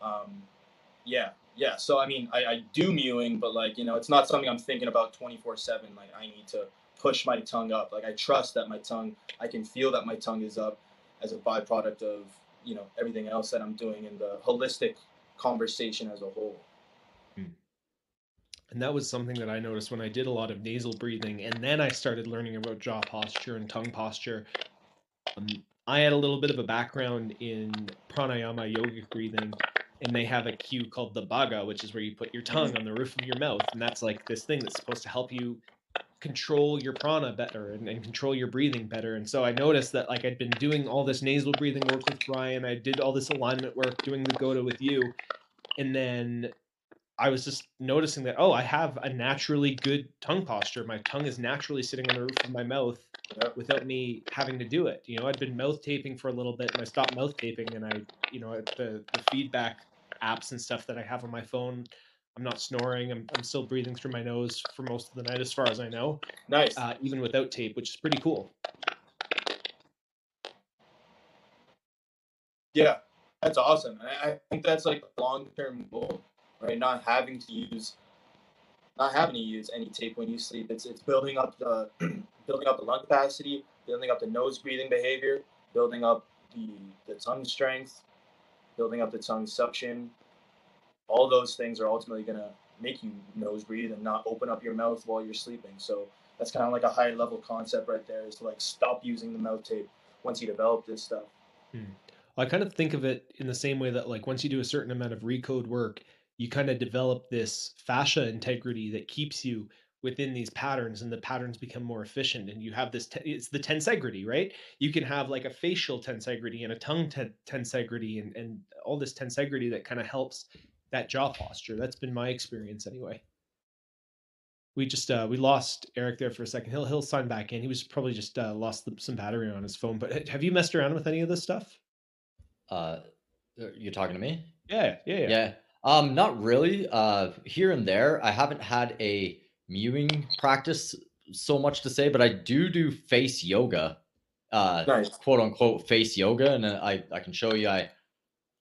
Um, yeah, yeah. So I mean, I, I do mewing, but like you know, it's not something I'm thinking about 24 seven. Like I need to push my tongue up. Like I trust that my tongue, I can feel that my tongue is up as a byproduct of you know everything else that I'm doing in the holistic conversation as a whole. and that was something that i noticed when i did a lot of nasal breathing and then i started learning about jaw posture and tongue posture um, i had a little bit of a background in pranayama yogic breathing and they have a cue called the baga which is where you put your tongue on the roof of your mouth and that's like this thing that's supposed to help you control your prana better and, and control your breathing better and so i noticed that like i'd been doing all this nasal breathing work with brian i did all this alignment work doing the GOATA with you and then I was just noticing that oh, I have a naturally good tongue posture. My tongue is naturally sitting on the roof of my mouth without me having to do it. You know, I'd been mouth taping for a little bit, and I stopped mouth taping, and I, you know, the the feedback apps and stuff that I have on my phone. I'm not snoring. I'm, I'm still breathing through my nose for most of the night, as far as I know, Nice. uh, even without tape, which is pretty cool. Yeah, that's awesome. I I think that's like a long term goal, right? Not having to use, not having to use any tape when you sleep. It's it's building up the *clears throat* building up the lung capacity, building up the nose breathing behavior, building up the the tongue strength, building up the tongue suction. All those things are ultimately gonna make you nose breathe and not open up your mouth while you're sleeping. So that's kind of like a high level concept right there is to like stop using the mouth tape once you develop this stuff. Hmm. I kind of think of it in the same way that like once you do a certain amount of recode work, you kind of develop this fascia integrity that keeps you within these patterns and the patterns become more efficient and you have this te- it's the tensegrity right you can have like a facial tensegrity and a tongue te- tensegrity and, and all this tensegrity that kind of helps that jaw posture that's been my experience anyway we just uh we lost eric there for a second he'll he'll sign back in he was probably just uh lost the, some battery on his phone but have you messed around with any of this stuff Uh, you're talking to me? yeah yeah yeah, Yeah. Um, not really. Uh, here and there, I haven't had a mewing practice so much to say, but I do do face yoga, uh, Nice. quote unquote face yoga, and I I can show you. I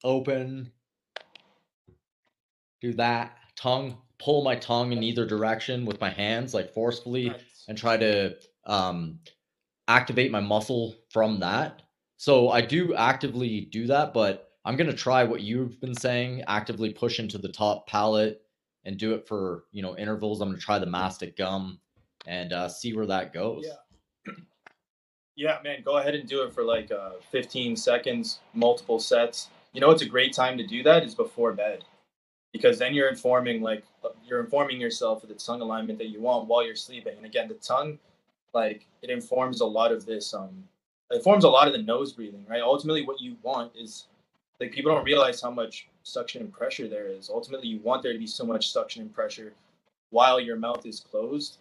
open, do that tongue, pull my tongue in either direction with my hands, like forcefully, and try to um, activate my muscle from that. So I do actively do that, but I'm gonna try what you've been saying, actively push into the top palate and do it for you know intervals. I'm gonna try the mastic gum and uh, see where that goes. Yeah. Yeah, man, go ahead and do it for like uh, 15 seconds, multiple sets. You know, it's a great time to do that is before bed, because then you're informing like you're informing yourself of the tongue alignment that you want while you're sleeping. And again, the tongue, like it informs a lot of this. Um, it forms a lot of the nose breathing, right? Ultimately, what you want is like people don't realize how much suction and pressure there is. Ultimately, you want there to be so much suction and pressure while your mouth is closed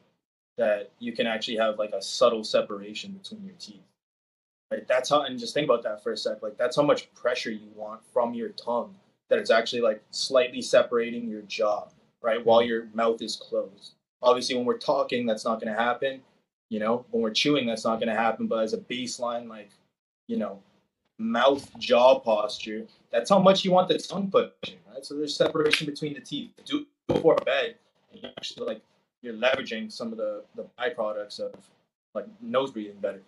that you can actually have like a subtle separation between your teeth. Right? That's how, and just think about that for a sec. Like that's how much pressure you want from your tongue that it's actually like slightly separating your jaw, right, while your mouth is closed. Obviously, when we're talking, that's not going to happen. You know, when we're chewing, that's not going to happen. But as a baseline, like, you know, mouth jaw posture, that's how much you want the tongue pushing, right? So there's separation between the teeth. Do before bed, and you actually like you're leveraging some of the the byproducts of like nose breathing better.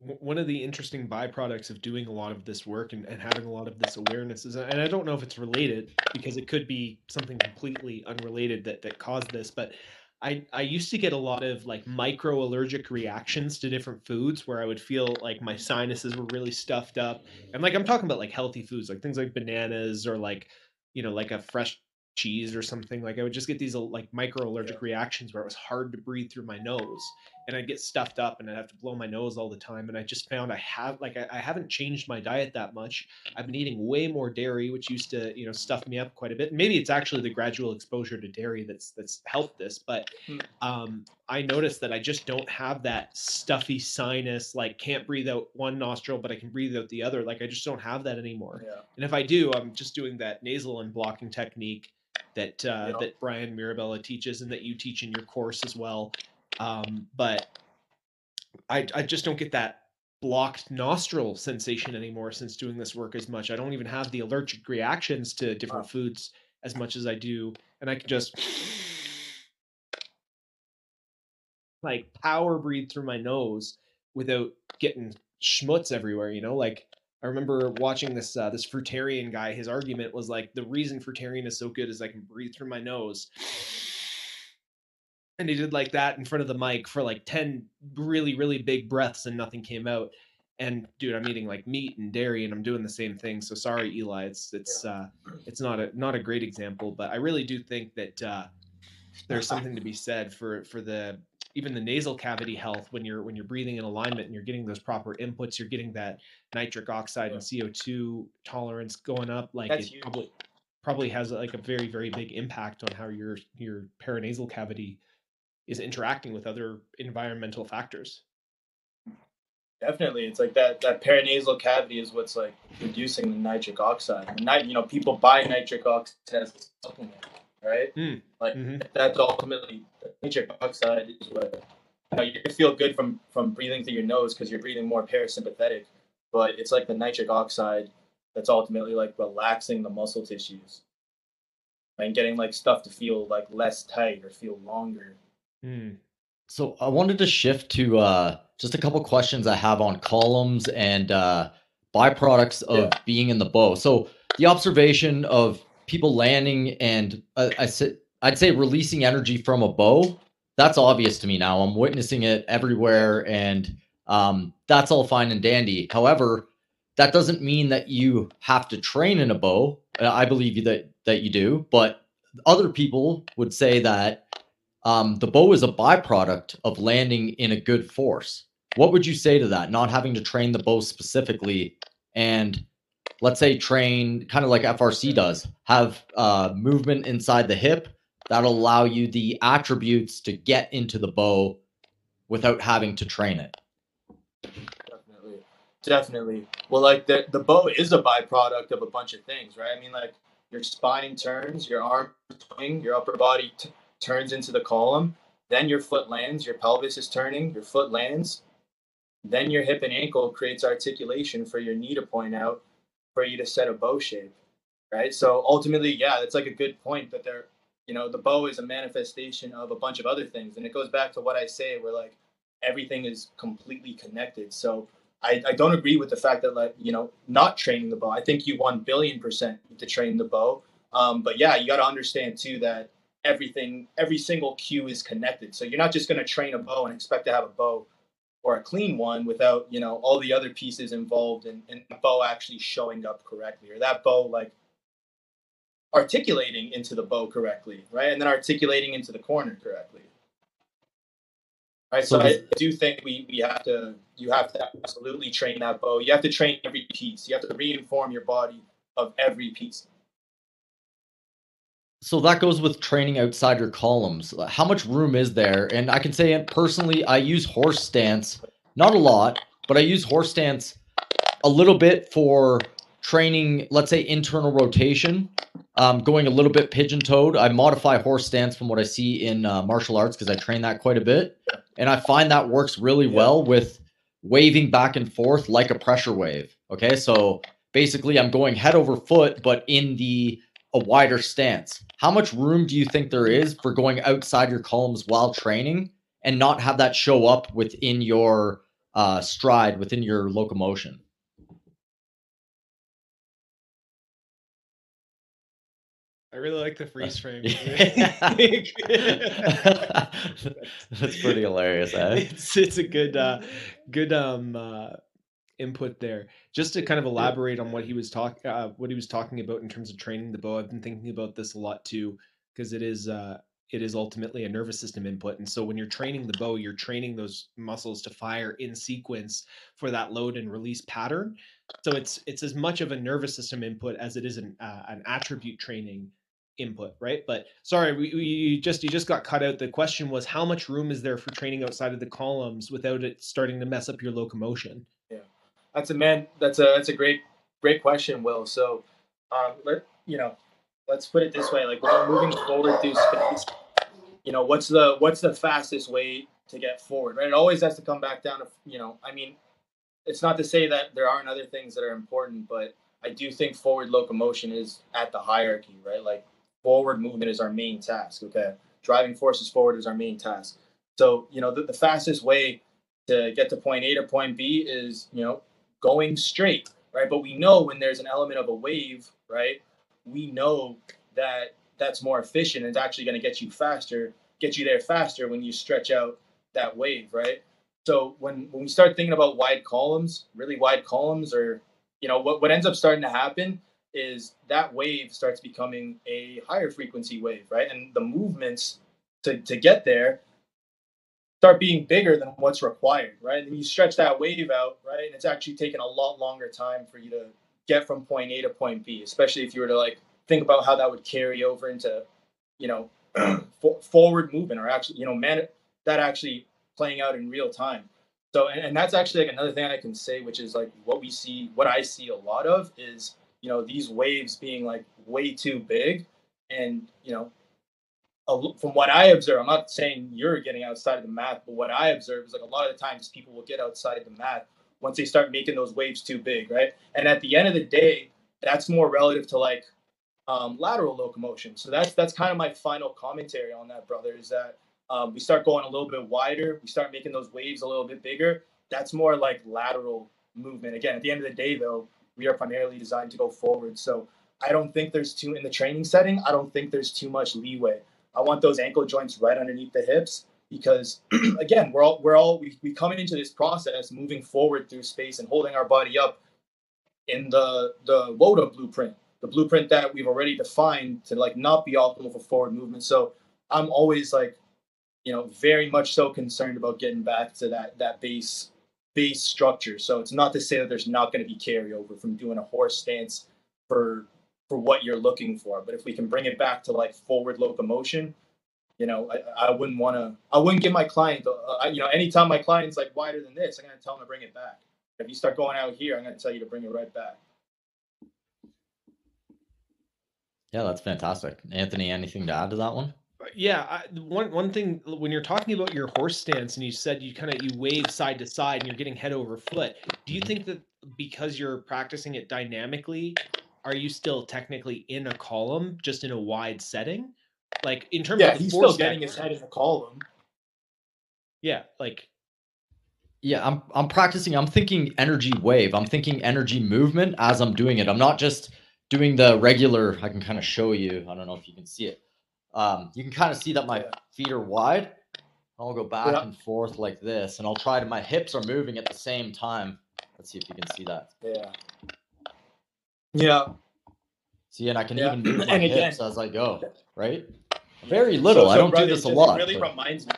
One of the interesting byproducts of doing a lot of this work and, and having a lot of this awareness is and i don't know if it's related because it could be something completely unrelated that that caused this but i i used to get a lot of like micro allergic reactions to different foods where i would feel like my sinuses were really stuffed up and like i'm talking about like healthy foods like things like bananas or like you know like a fresh cheese or something like i would just get these like micro allergic Yeah. reactions where it was hard to breathe through my nose and I'd get stuffed up and I'd have to blow my nose all the time. And I just found I have like I, I haven't changed my diet that much. I've been eating way more dairy, which used to you know stuff me up quite a bit. Maybe it's actually the gradual exposure to dairy that's that's helped this. But Hmm. um, I noticed that I just don't have that stuffy sinus, like can't breathe out one nostril, but I can breathe out the other. Like I just don't have that anymore. Yeah. And if I do, I'm just doing that nasal and blocking technique that uh, Yep. that Brian Mirabella teaches and that you teach in your course as well. Um, but I I just don't get that blocked nostril sensation anymore since doing this work as much. I don't even have the allergic reactions to different foods as much as I do, and I can just like power breathe through my nose without getting schmutz everywhere. You know, like I remember watching this uh, this fruitarian guy. His argument was like the reason fruitarian is so good is I can breathe through my nose. And he did like that in front of the mic for like 10 really, really big breaths and nothing came out. And dude, I'm eating like meat and dairy and I'm doing the same thing. So sorry, Eli. It's it's uh it's not a not a great example, but I really do think that uh there's something to be said for for the even the nasal cavity health when you're when you're breathing in alignment and you're getting those proper inputs you're getting that nitric oxide and co2 tolerance going up like That's it huge. probably probably has like a very very big impact on how your your paranasal cavity is interacting with other environmental factors Definitely, it's like that. That paranasal cavity is what's like reducing the nitric oxide. And nit- you know, people buy nitric oxide as a supplement, right? Mm, Like mhm. that's ultimately nitric oxide is what you know. You feel good from from breathing through your nose because you're breathing more parasympathetic, but it's like the nitric oxide that's ultimately like relaxing the muscle tissues and getting like stuff to feel like less tight or feel longer. Mm. So I wanted to shift to uh, just a couple questions I have on columns and uh, byproducts of Yeah. being in the bow. So the observation of people landing and uh, I said I'd say releasing energy from a bow. That's obvious to me now. I'm witnessing it everywhere, and um, that's all fine and dandy. However, that doesn't mean that you have to train in a bow. Uh, I believe that that you do, but other people would say that um, the bow is a byproduct of landing in a good force. What would you say to that? Not having to train the bow specifically, and let's say train kind of like FRC does, have uh, movement inside the hip that'll allow you the attributes to get into the bow without having to train it. Definitely. Definitely. Well, like the, the bow is a byproduct of a bunch of things, right? I mean, like your spine turns, your arm swing, your upper body t- turns into the column, then your foot lands, your pelvis is turning, your foot lands, then your hip and ankle creates articulation for your knee to point out for you to set a bow shape, right? So ultimately, yeah, that's like a good point that they're, you know, the bow is a manifestation of a bunch of other things. And it goes back to what I say, where like everything is completely connected. So I, I don't agree with the fact that like you know not training the bow. I think you one billion percent to train the bow. Um, but yeah, you got to understand too that everything, every single cue is connected. So you're not just going to train a bow and expect to have a bow or a clean one without you know all the other pieces involved in, in the bow actually showing up correctly or that bow like articulating into the bow correctly, right? And then articulating into the corner correctly. Right, so, So I do think we, we have to you have to absolutely train that bow. You have to train every piece. You have to reinform your body of every piece. So that goes with training outside your columns. How much room is there? And I can say personally, I use horse stance, not a lot, but I use horse stance a little bit for training, let's say internal rotation, um, going a little bit pigeon toed. I modify horse stance from what I see in uh, martial arts because I train that quite a bit. And I find that works really well with waving back and forth like a pressure wave. Okay. So basically, I'm going head over foot, but in the a wider stance. How much room do you think there is for going outside your columns while training? and not have that show up within your uh, stride, within your locomotion? I really like the freeze frame. *laughs* *laughs* That's pretty hilarious, eh? It's it's a good uh good um uh input there. Just to kind of elaborate on what he was talking uh what he was talking about in terms of training the bow. I've been thinking about this a lot too because it is uh it is ultimately a nervous system input and so when you're training the bow you're training those muscles to fire in sequence for that load and release pattern so it's it's as much of a nervous system input as it is an uh, an attribute training input, right? But sorry, we, we just you just got cut out. The question was how much room is there for training outside of the columns without it starting to mess up your locomotion? That's a man. That's a that's a great great question, Will. So, um, let you know, let's put it this way: like when we're moving forward through space, you know, what's the what's the fastest way to get forward? Right? It always has to come back down to you know. I mean, it's not to say that there aren't other things that are important, but I do think forward locomotion is at the hierarchy, right? Like forward movement is our main task. Okay, driving forces forward is our main task. So you know the, the fastest way to get to point A to point B is you know going straight, right? But we know when there's an element of a wave, right? We know that that's more efficient. It's actually going to get you faster, get you there faster when you stretch out that wave, right? So when when we start thinking about wide columns, really wide columns, or you know what what ends up starting to happen is that wave starts becoming a higher frequency wave, right? And the movements to, to get there start being bigger than what's required, right? And you stretch that wave out, right? And it's actually taking a lot longer time for you to get from point A to point B, especially if you were to like think about how that would carry over into, you know, *clears throat* forward movement or actually, you know, man, that actually playing out in real time. So, and, and that's actually like another thing I can say, which is like what we see, what I see a lot of is you know these waves being like way too big and you know from what i observe i'm not saying you're getting outside of the math but what i observe is like a lot of the times people will get outside of the math once they start making those waves too big right and at the end of the day that's more relative to like um, lateral locomotion so that's that's kind of my final commentary on that brother is that um, we start going a little bit wider we start making those waves a little bit bigger that's more like lateral movement again at the end of the day though we are primarily designed to go forward. So I don't think there's too in the training setting. I don't think there's too much leeway. I want those ankle joints right underneath the hips because *clears throat* again, we're all we're all we we coming into this process moving forward through space and holding our body up in the the WOTA blueprint, the blueprint that we've already defined to like not be optimal for forward movement. So I'm always like, you know, very much so concerned about getting back to that that base base structure. So it's not to say that there's not going to be carryover from doing a horse stance for for what you're looking for. But if we can bring it back to like forward locomotion, you know, I, I wouldn't want to. I wouldn't give my client, uh, uh, you know, anytime my client's like wider than this, I'm going to tell them to bring it back. If you start going out here, I'm going to tell you to bring it right back. Yeah, that's fantastic. Anthony, anything to add to that one? Uh, yeah I, one one thing when you're talking about your horse stance and you said you kind of you wave side to side and you're getting head over foot do you mm-hmm. think that because you're practicing it dynamically are you still technically in a column just in a wide setting like in terms yeah, of he's still getting his head in a column yeah like yeah i'm i'm practicing i'm thinking energy wave i'm thinking energy movement as i'm doing it i'm not just doing the regular i can kind of show you i don't know if you can see it um, you can kind of see that my feet are wide. I'll go back yeah. and forth like this, and I'll try to. My hips are moving at the same time. Let's see if you can see that. Yeah. Yeah. See, and I can yeah. even move *clears throat* my again, hips as I go. Right. Very little. So, so I don't brother, do this a lot. It really but... reminds me.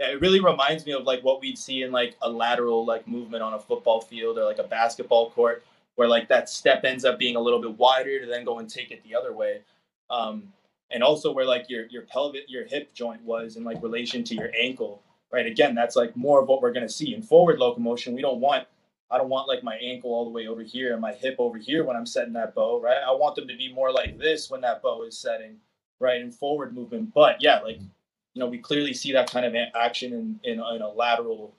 Yeah, it really reminds me of like what we'd see in like a lateral like movement on a football field or like a basketball court, where like that step ends up being a little bit wider to then go and take it the other way. Um, and also where like your your pelvic your hip joint was in like relation to your ankle right again that's like more of what we're going to see in forward locomotion we don't want i don't want like my ankle all the way over here and my hip over here when i'm setting that bow right? I want them to be more like this when that bow is setting right And forward movement. But yeah like you know we clearly see that kind of action in in, in a lateral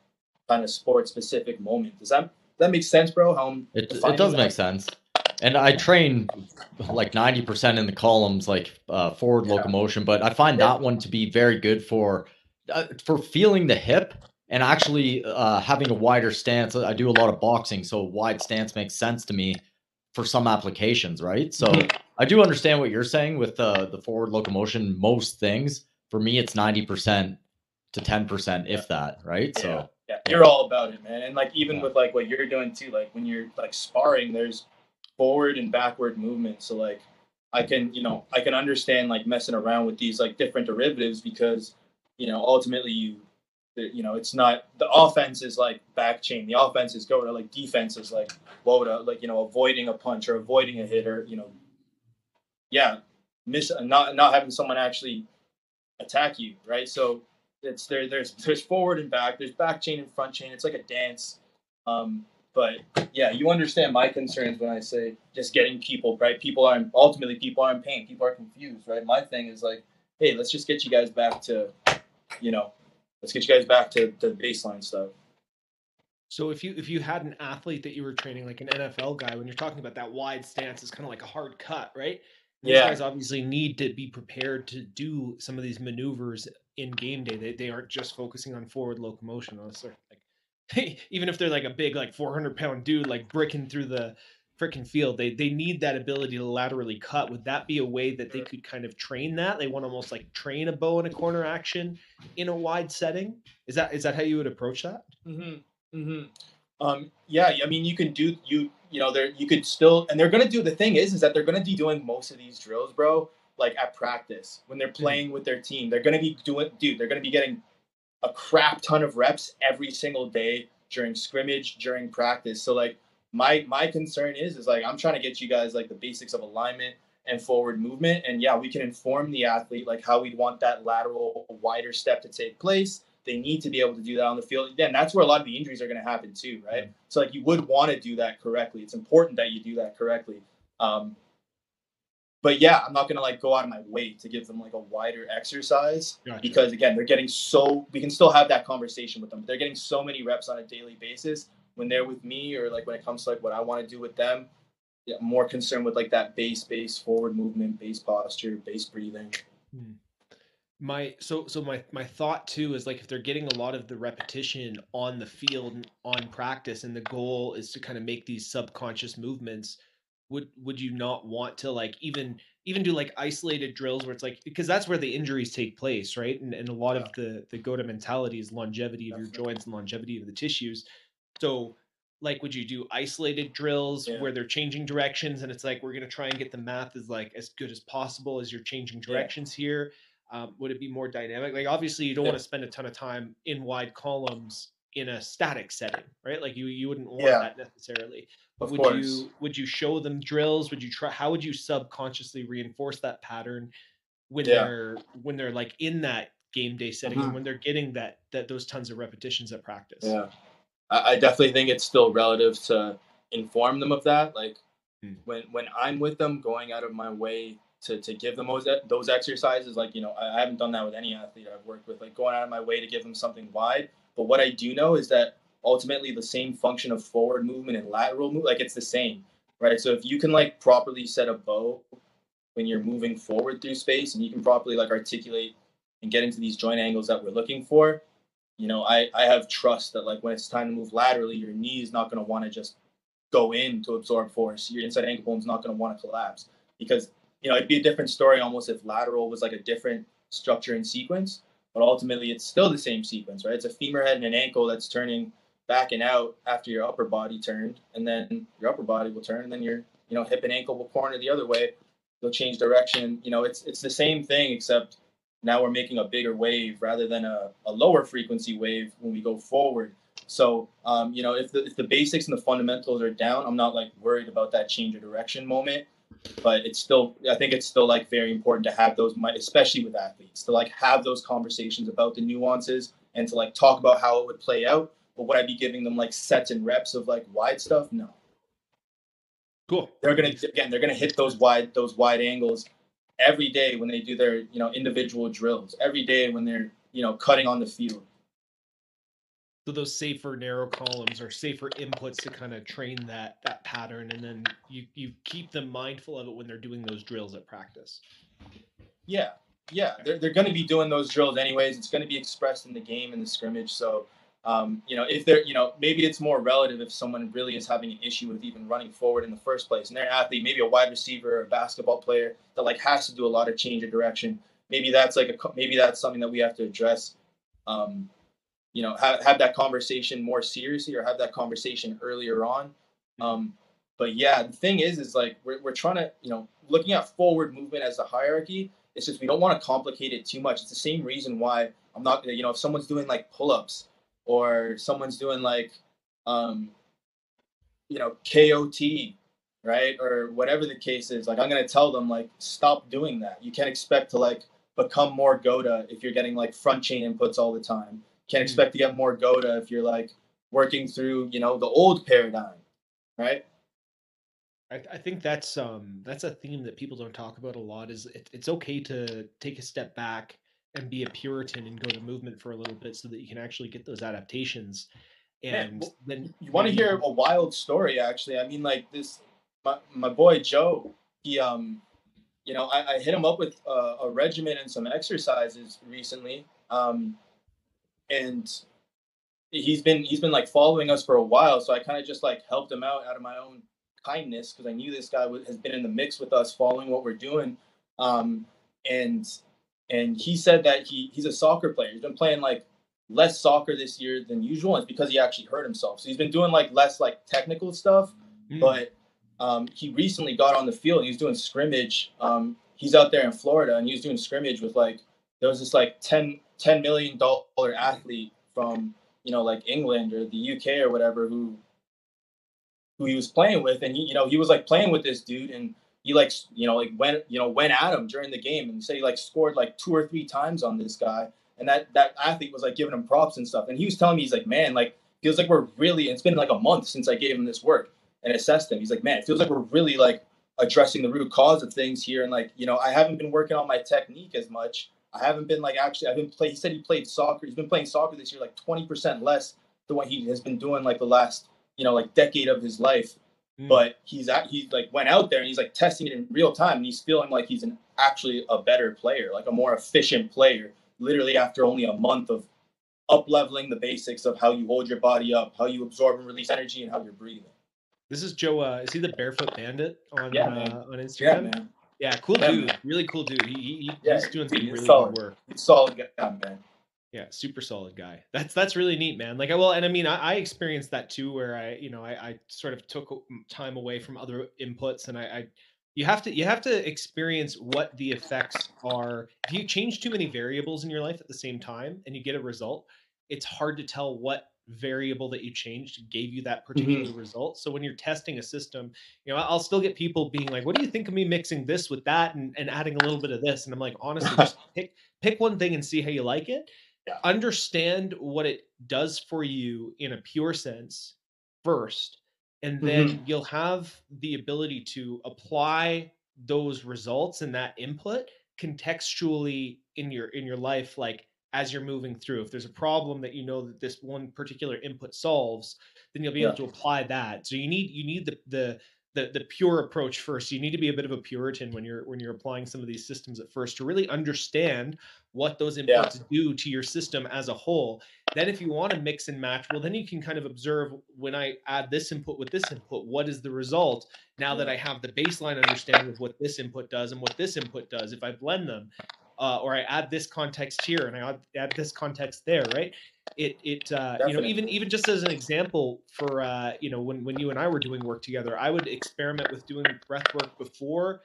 kind of sport specific moment. Does that that make sense bro? How I'm it, it does that? make sense. And I train like 90% in the columns, like uh, forward yeah. locomotion, but I find that one to be very good for uh, for feeling the hip and actually uh, having a wider stance. I do a lot of boxing, so wide stance makes sense to me for some applications, right? So Mhm. I do understand what you're saying with the the forward locomotion. Most things for me, it's ninety percent to ten percent, if that, right? Yeah. So Yeah, you're all about it, man. And like even Yeah. with like what you're doing too, like when you're like sparring, there's forward and backward movement. So like I can, you know, I can understand like messing around with these like different derivatives because, you know, ultimately you you know, it's not the offense is like back chain. The offense is GOATA like defense is like Woda, like, you know, avoiding a punch or avoiding a hit or, you know, yeah, miss not not having someone actually attack you, right? So it's there there's there's forward and back there's back chain and front chain. It's like a dance. Um but yeah you understand my concerns when i say just getting people right? People are ultimately people are in pain. People are confused right? My thing is like hey let's just get you guys back to you know let's get you guys back to the baseline stuff So if you if you had an athlete that you were training like an NFL guy, when you're talking about that wide stance, it's kind of like a hard cut, right? These Yeah. guys obviously need to be prepared to do some of these maneuvers in game day. They they aren't just focusing on forward locomotion. Unless they're like, *laughs* even if they're like a big like 400 pound dude like bricking through the freaking field, they they need that ability to laterally cut. Would that be a way that they could kind of train that? They want to almost like train a bow and a corner action in a wide setting. Is that is that how you would approach that? Mm-hmm. Mm-hmm. Um, yeah, I mean, you can do you you know there you could still and they're gonna do the thing is is that they're gonna be doing most of these drills, bro. Like at practice when they're playing with their team, they're gonna be doing dude. They're gonna be getting a crap ton of reps every single day during scrimmage during practice. So like my my concern is is like I'm trying to get you guys like the basics of alignment and forward movement. And yeah we can inform the athlete like how we'd want that lateral wider step to take place. They need to be able to do that on the field. Then that's where a lot of the injuries are going to happen too right? So like you would want to do that correctly. It's important that you do that correctly. Um but yeah i'm not going to like go out of my way to give them like a wider exercise Gotcha. because again they're getting so we can still have that conversation with them they're getting so many reps on a daily basis when they're with me or like when it comes to like what i want to do with them yeah, I'm more concerned with like that base base forward movement base posture base breathing. Hmm. My so so my my thought too is like if they're getting a lot of the repetition on the field on practice and the goal is to kind of make these subconscious movements would would you not want to like even even do like isolated drills where it's like because that's where the injuries take place right? And, and a lot of the the GOATA mentality is longevity of your joints and longevity of the tissues so like would you do isolated drills Yeah. where they're changing directions and it's like we're going to try and get the math as like as good as possible as you're changing directions here um, would it be more dynamic like obviously you don't Yeah. want to spend a ton of time in wide columns in a static setting right like you you wouldn't want Yeah. that necessarily but Of would course. you would you show them drills would you try how would you subconsciously reinforce that pattern when Yeah. they're when they're like in that game day setting and Mhm. when they're getting that that those tons of repetitions at practice Yeah, I, I definitely think it's still relative to inform them of that. Like Hmm. when when I'm with them, going out of my way to to give them those those exercises. Like you know, I, I haven't done that with any athlete I've worked with. Like going out of my way to give them something wide. But what I do know is that ultimately the same function of forward movement and lateral move, like it's the same, right? So if you can like properly set a bow when you're moving forward through space, and you can properly like articulate and get into these joint angles that we're looking for, you know, I, I have trust that like when it's time to move laterally, your knee is not going to want to just go in to absorb force. Your inside ankle bone is not going to want to collapse because you know it'd be a different story almost if lateral was like a different structure and sequence, but ultimately it's still the same sequence, right? It's a femur head and an ankle that's turning back and out after your upper body turned, and then your upper body will turn, and then your you know hip and ankle will corner the other way. They'll change direction. You know, it's it's the same thing except now we're making a bigger wave rather than a, a lower frequency wave when we go forward. So, um, you know, if the, if the basics and the fundamentals are down, I'm not like worried about that change of direction moment. But it's still, I think it's still like very important to have those, especially with athletes, to like have those conversations about the nuances and to like talk about how it would play out. But would I be giving them like sets and reps of like wide stuff? No. cool They're gonna again, they're gonna hit those wide those wide angles every day when they do their you know individual drills. Every day when they're you know cutting on the field. so those safer narrow columns are safer inputs to kind of train that that pattern and then you you keep them mindful of it when they're doing those drills at practice Yeah, yeah, they're, they're going to be doing those drills anyways. It's going to be expressed in the game and the scrimmage. So, um, you know, if they're, you know, maybe it's more relative if someone really is having an issue with even running forward in the first place, and they're an athlete, maybe a wide receiver or a basketball player that like has to do a lot of change of direction. Maybe that's like a maybe that's something that we have to address. Um, you know, have have that conversation more seriously or have that conversation earlier on. Um, but yeah, the thing is, is like we're we're trying to, you know, looking at forward movement as a hierarchy it's just we don't want to complicate it too much. It's the same reason why I'm not, you know, if someone's doing like pull-ups or someone's doing like, um, you know, KOT, right, or whatever the case is. Like I'm gonna tell them like stop doing that. You can't expect to like become more GOATA if you're getting like front chain inputs all the time. Can't hmm. expect to get more GOATA if you're like working through, you know, the old paradigm, right? I, I think that's um that's a theme that people don't talk about a lot. Is it, it's okay to take a step back and be a Puritan and GOATA movement for a little bit so that you can actually get those adaptations. And well, then you want to hear a wild story, actually. I mean, like this, my, my boy Joe, he um, you know, I, I hit him up with a, a regimen and some exercises recently, um, and he's been he's been like following us for a while. So I kind of just like helped him out out of my own kindness because I knew this guy has been in the mix with us, following what we're doing. Um, and and he said that he he's a soccer player. He's been playing like less soccer this year than usual. And it's because he actually hurt himself. So he's been doing like less like technical stuff, mm. but um, he recently got on the field. He was doing scrimmage. Um, he's out there in Florida and he was doing scrimmage with like there was this like 10, 10 million dollar athlete from you know like England or the UK or whatever who who he was playing with, and he, you know, he was like playing with this dude, and he like, you know, like went, you know, went at him during the game, and say he like scored like two or three times on this guy, and that that athlete was like giving him props and stuff, and he was telling me he's like, man, like feels like we're really. It's been like a month since I gave him this work and assessed him. He's like, man, it feels like we're really like addressing the root cause of things here, and like, you know, I haven't been working on my technique as much. I haven't been like actually. I've been play. He said he played soccer. He's been playing soccer this year like twenty percent less than what he has been doing like the last you know like decade of his life mm. but he's at he like went out there and he's like testing it in real time and he's feeling like he's an actually a better player like a more efficient player literally after only a month of up leveling the basics of how you hold your body up how you absorb and release energy and how you're breathing. This is joe uh, is he the barefoot bandit on yeah, uh, on instagram? yeah, yeah cool yeah, dude. man. really cool dude. He, he he's doing some really solid. good work. He's solid guy man yeah, super solid guy. That's that's really neat, man. Like, I well, and I mean, I, I experienced that too, where I, you know, I, I sort of took time away from other inputs, and I, I, you have to you have to experience what the effects are. If you change too many variables in your life at the same time and you get a result, it's hard to tell what variable that you changed gave you that particular mm-hmm. result. So when you're testing a system, you know, I'll still get people being like, "What do you think of me mixing this with that and, and adding a little bit of this?" And I'm like, honestly, *laughs* just pick pick one thing and see how you like it. Understand what it does for you in a pure sense first and then mm-hmm. you'll have the ability to apply those results and that input contextually in your in your life like as you're moving through if there's a problem that you know that this one particular input solves then you'll be yeah. able to apply that so you need you need the the the the pure approach first. You need to be a bit of a Puritan when you're when you're applying some of these systems at first to really understand what those inputs yeah. do to your system as a whole. Then if you want to mix and match, well then you can kind of observe when I add this input with this input, what is the result now that I have the baseline understanding of what this input does and what this input does if I blend them. Uh, or I add this context here and I add, add this context there, right? it it uh, you know even even just as an example for uh, you know when when you and I were doing work together, I would experiment with doing breath work before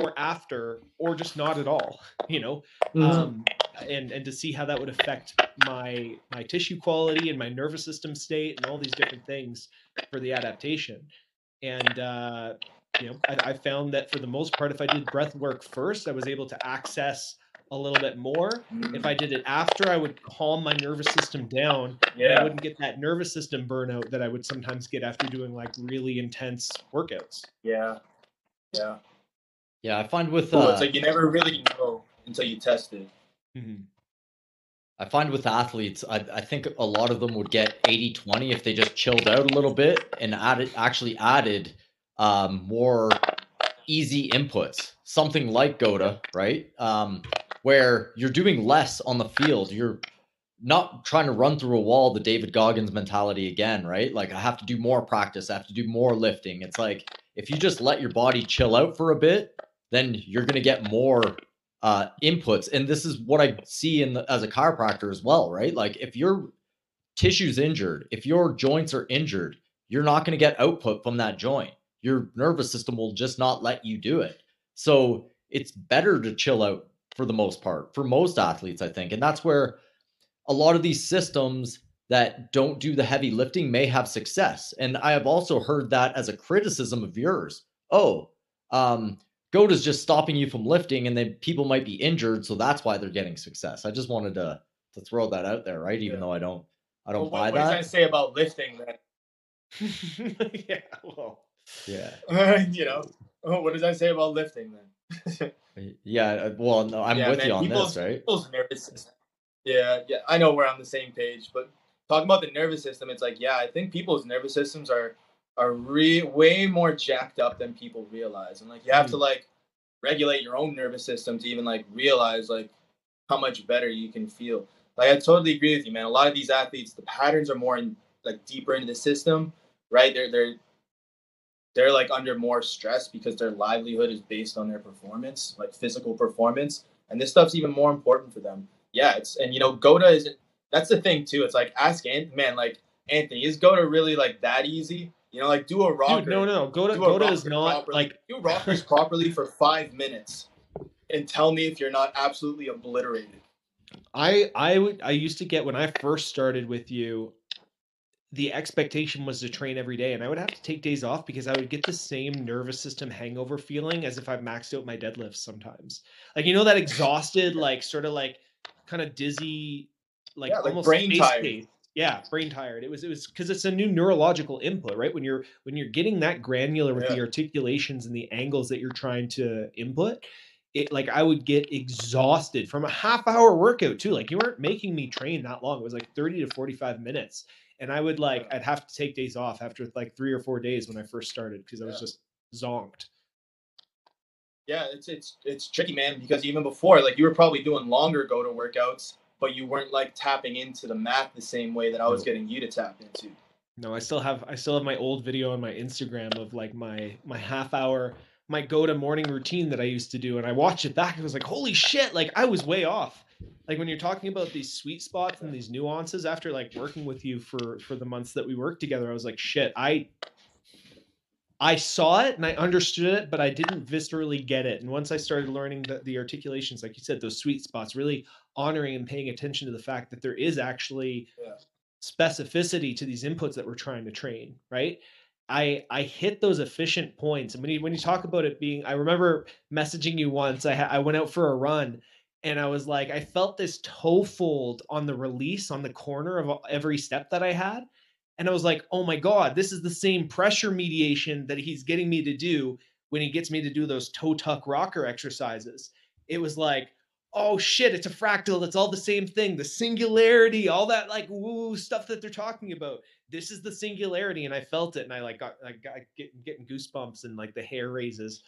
or after or just not at all *laughs* you know mm-hmm. um, and and to see how that would affect my my tissue quality and my nervous system state and all these different things for the adaptation and uh, you know I, I found that for the most part if i did breath work first i was able to access a little bit more. If I did it after, I would calm my nervous system down. Yeah. I wouldn't get that nervous system burnout that I would sometimes get after doing like really intense workouts. Yeah. Yeah. Yeah, I find with cool. uh, it's like you never really know until you test it. Mm-hmm. I find with athletes, I, I think a lot of them would get 80 20 if they just chilled out a little bit and added actually added um, more easy inputs, something like GOATA, right? Um, where you're doing less on the field. You're not trying to run through a wall, the David Goggins mentality again, right? Like I have to do more practice, I have to do more lifting. It's like if you just let your body chill out for a bit, then you're going to get more uh, inputs. And this is what I see in the, as a chiropractor as well, right? Like if your tissue's injured, if your joints are injured, you're not going to get output from that joint. Your nervous system will just not let you do it. So it's better to chill out for the most part for most athletes, I think. And that's where a lot of these systems that don't do the heavy lifting may have success. And I have also heard that as a criticism of yours. Oh, um, GOATA's just stopping you from lifting, and then people might be injured, so that's why they're getting success. I just wanted to to throw that out there, right? Even yeah. though I don't I don't well, buy what, that. What does that say about lifting *laughs* yeah, well, *laughs* yeah. Uh, *laughs* you know, *laughs* what does that say about lifting then? *laughs* yeah, uh, well, no, I'm yeah, with man, you on this, right? People's nervous system yeah, yeah, I know we're on the same page, but talking about the nervous system, it's like, yeah, I think people's nervous systems are are re- way more jacked up than people realize, and like you have mm. to like regulate your own nervous system to even like realize like how much better you can feel. Like I totally agree with you, man. A lot of these athletes, the patterns are more in, like deeper into the system, right? They're they're they're like under more stress because their livelihood is based on their performance, like physical performance, and this stuff's even more important for them yeah, it's and you know GOATA isn't. That's the thing too. It's like ask Anthony, man, like Anthony, is GOATA really like that easy? You know, like do a rocker. Dude, no, no, GOATA, GOATA is not properly. like do rockers *laughs* properly for five minutes, and tell me if you're not absolutely obliterated. I I would I used to get when I first started with you the expectation was to train every day and I would have to take days off because I would get the same nervous system hangover feeling as if I maxed out my deadlifts sometimes. Like you know that exhausted *laughs* like sort of like kind of dizzy, like, yeah, like almost brain tired. Yeah, brain tired. It was it was because it's a new neurological input, right? When you're when you're getting that granular with yeah. the articulations and the angles that you're trying to input, it like I would get exhausted from a half hour workout too. Like you weren't making me train that long. It was like 30 to 45 minutes. And I would like I'd have to take days off after like three or four days when I first started because I was just zonked. Yeah, it's it's it's tricky, man. Because even before, like you were probably doing longer GOATA workouts, but you weren't like tapping into the mat the same way that I was getting you to tap into. No, I still have I still have my old video on my Instagram of like my my half hour my GOATA morning routine that I used to do, and I watched it back. and was like, holy shit! Like I was way off. Like when you're talking about these sweet spots and these nuances after like working with you for for the months that we worked together, I was like, shit, I I saw it and I understood it, but I didn't viscerally get it. And once I started learning the, the articulations, like you said, those sweet spots, really honoring and paying attention to the fact that there is actually yeah. specificity to these inputs that we're trying to train, right? I I hit those efficient points. And when you when you talk about it being, I remember messaging you once. I ha- I went out for a run, and I was like, I felt this toe fold on the release on the corner of every step that I had, and I was like, oh my God, this is the same pressure mediation that he's getting me to do when he gets me to do those toe tuck rocker exercises. It was like, oh shit, it's a fractal. It's all the same thing. The singularity, all that like woo stuff that they're talking about. This is the singularity. And I felt it and I like got, I got getting goosebumps and like the hair raises,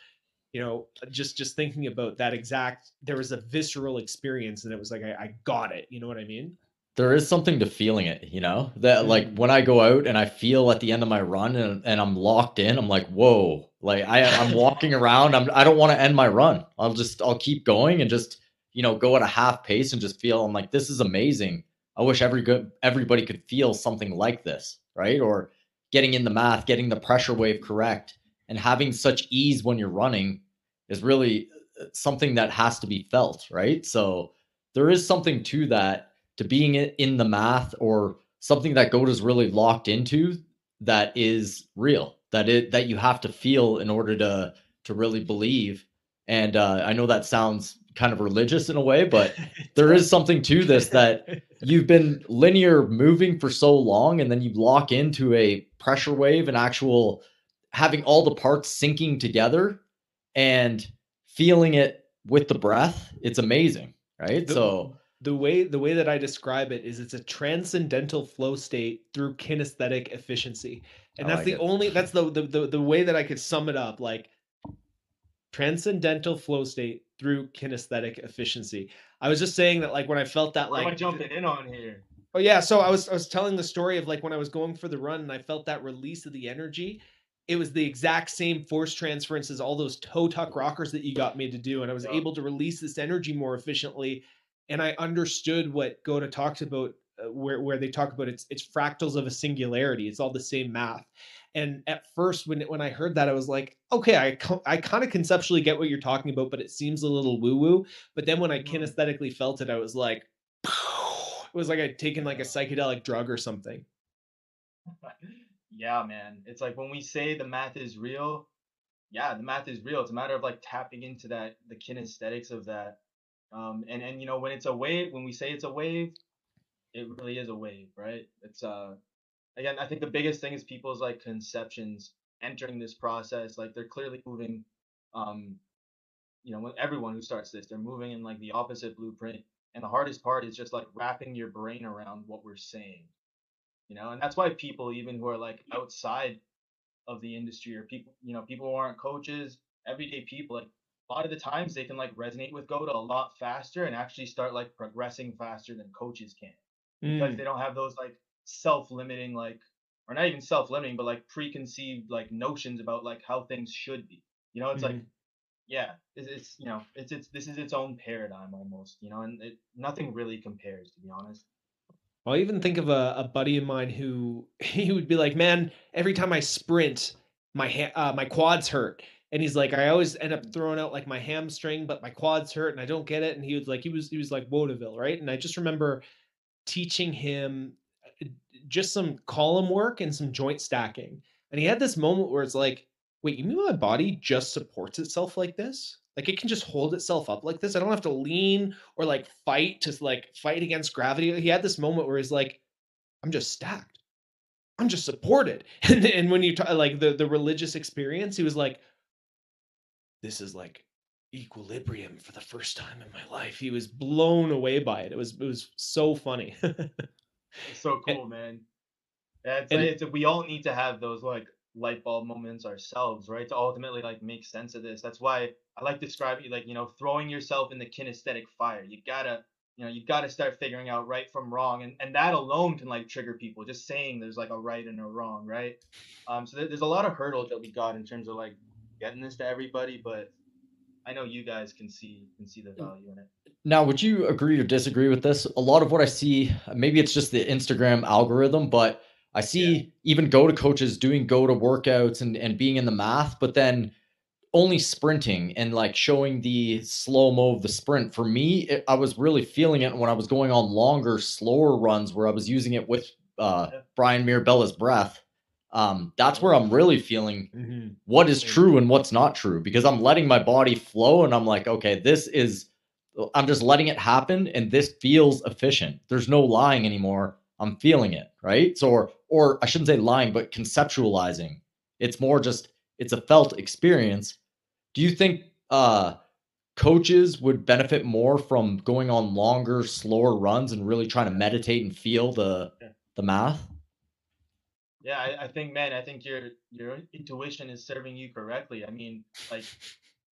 you know, just, just thinking about that exact, there was a visceral experience and it was like, I, I got it. You know what I mean? there is something to feeling it, you know, that mm-hmm. like when I go out and I feel at the end of my run and, and I'm locked in, I'm like, whoa, like I, I'm *laughs* walking around. I'm, I don't want to end my run. I'll just, I'll keep going and just, you know, go at a half pace and just feel, I'm like, this is amazing. I wish every good, everybody could feel something like this. Right. Or getting in the math, getting the pressure wave correct and having such ease when you're running is really uh, something that has to be felt. Right. So there is something to that to being in the math or something that GOATA's really locked into that is real that it that you have to feel in order to to really believe and uh, i know that sounds kind of religious in a way but *laughs* there is something to this that you've been linear moving for so long and then you lock into a pressure wave and actual having all the parts syncing together and feeling it with the breath it's amazing right the, so the way the way that I describe it is it's a transcendental flow state through kinesthetic efficiency. And that's like the it. only that's the, the the the way that I could sum it up like transcendental flow state through kinesthetic efficiency. I was just saying that like when I felt that Why am I like jumping in on here? Oh yeah, so I was I was telling the story of like when I was going for the run and I felt that release of the energy. It was the exact same force transference as all those toe tuck rockers that you got me to do, and I was Yeah. able to release this energy more efficiently. And I understood what GOATA talks about, uh, where where they talk about it's it's fractals of a singularity. It's all the same math. And at first, when when I heard that, I was like, okay, I co- I kind of conceptually get what you're talking about, but it seems a little woo woo. But then when I Mhm. kinesthetically felt it, I was like, *sighs* it was like I'd taken like a psychedelic drug or something. *laughs* yeah, man. It's like when we say the math is real, yeah, the math is real. It's a matter of like tapping into that, the kinesthetics of that. Um, and and you know when it's a wave, when we say it's a wave, it really is a wave, right? It's uh, again, I think the biggest thing is people's like conceptions entering this process. Like they're clearly moving, um, you know, when everyone who starts this, they're moving in like the opposite blueprint. And the hardest part is just like wrapping your brain around what we're saying you know and that's why people even who are like outside of the industry or people you know people who aren't coaches everyday people like a lot of the times they can like resonate with GOATA a lot faster and actually start like progressing faster than coaches can because Mm, they don't have those like self-limiting like or not even self-limiting but like preconceived like notions about like how things should be. You know it's like mhm. yeah it's, it's you know it's it's this is its own paradigm almost you know and it, nothing really compares to be honest Well, I even think of a, a buddy of mine who *laughs* he would be like, "Man, every time I sprint, my ha- uh, my quads hurt." And he's like, "I always end up throwing out like my hamstring, but my quads hurt, and I don't get it." And he was like, he was he was like vaudeville, right? And I just remember teaching him uh, just some column work and some joint stacking. And he had this moment where it's like, "Wait, you mean my body just supports itself like this?" Like it can just hold itself up like this. I don't have to lean or like fight to like fight against gravity. He had this moment where he's like, I'm just stacked. I'm just supported. *laughs* And and when you talk like the the religious experience, he was like, this is like equilibrium for the first time in my life. He was blown away by it. It was it was so funny. *laughs* So And- cool, man. Yeah, it's, and- it's we all need to have those like light bulb moments ourselves, right? To ultimately like make sense of this. That's why I like describing like you know throwing yourself in the kinesthetic fire. You gotta you know you gotta start figuring out right from wrong, and and that alone can like trigger people. Just saying there's like a right and a wrong, right? Um, so there's a lot of hurdles that we got in terms of like getting this to everybody, but I know you guys can see can see the value in it. Now, would you agree or disagree with this? A lot of what I see, maybe it's just the Instagram algorithm, but I see even GOATA coaches doing GOATA workouts and, and being in the math, but then only sprinting and like showing the slow mo of the sprint. For me, it, I was really feeling it when I was going on longer, slower runs where I was using it with uh, Yeah. Brian Mirabella's breath. Um, that's where I'm really feeling Mhm. what is true and what's not true because I'm letting my body flow and I'm like, okay, this is, I'm just letting it happen and this feels efficient. There's no lying anymore. I'm feeling it, right? So, or, or I shouldn't say lying, but conceptualizing. It's more just, it's a felt experience. Do you think uh, coaches would benefit more from going on longer, slower runs and really trying to meditate and feel the Yeah. the math? Yeah, I, I think, man, I think your your intuition is serving you correctly. I mean, like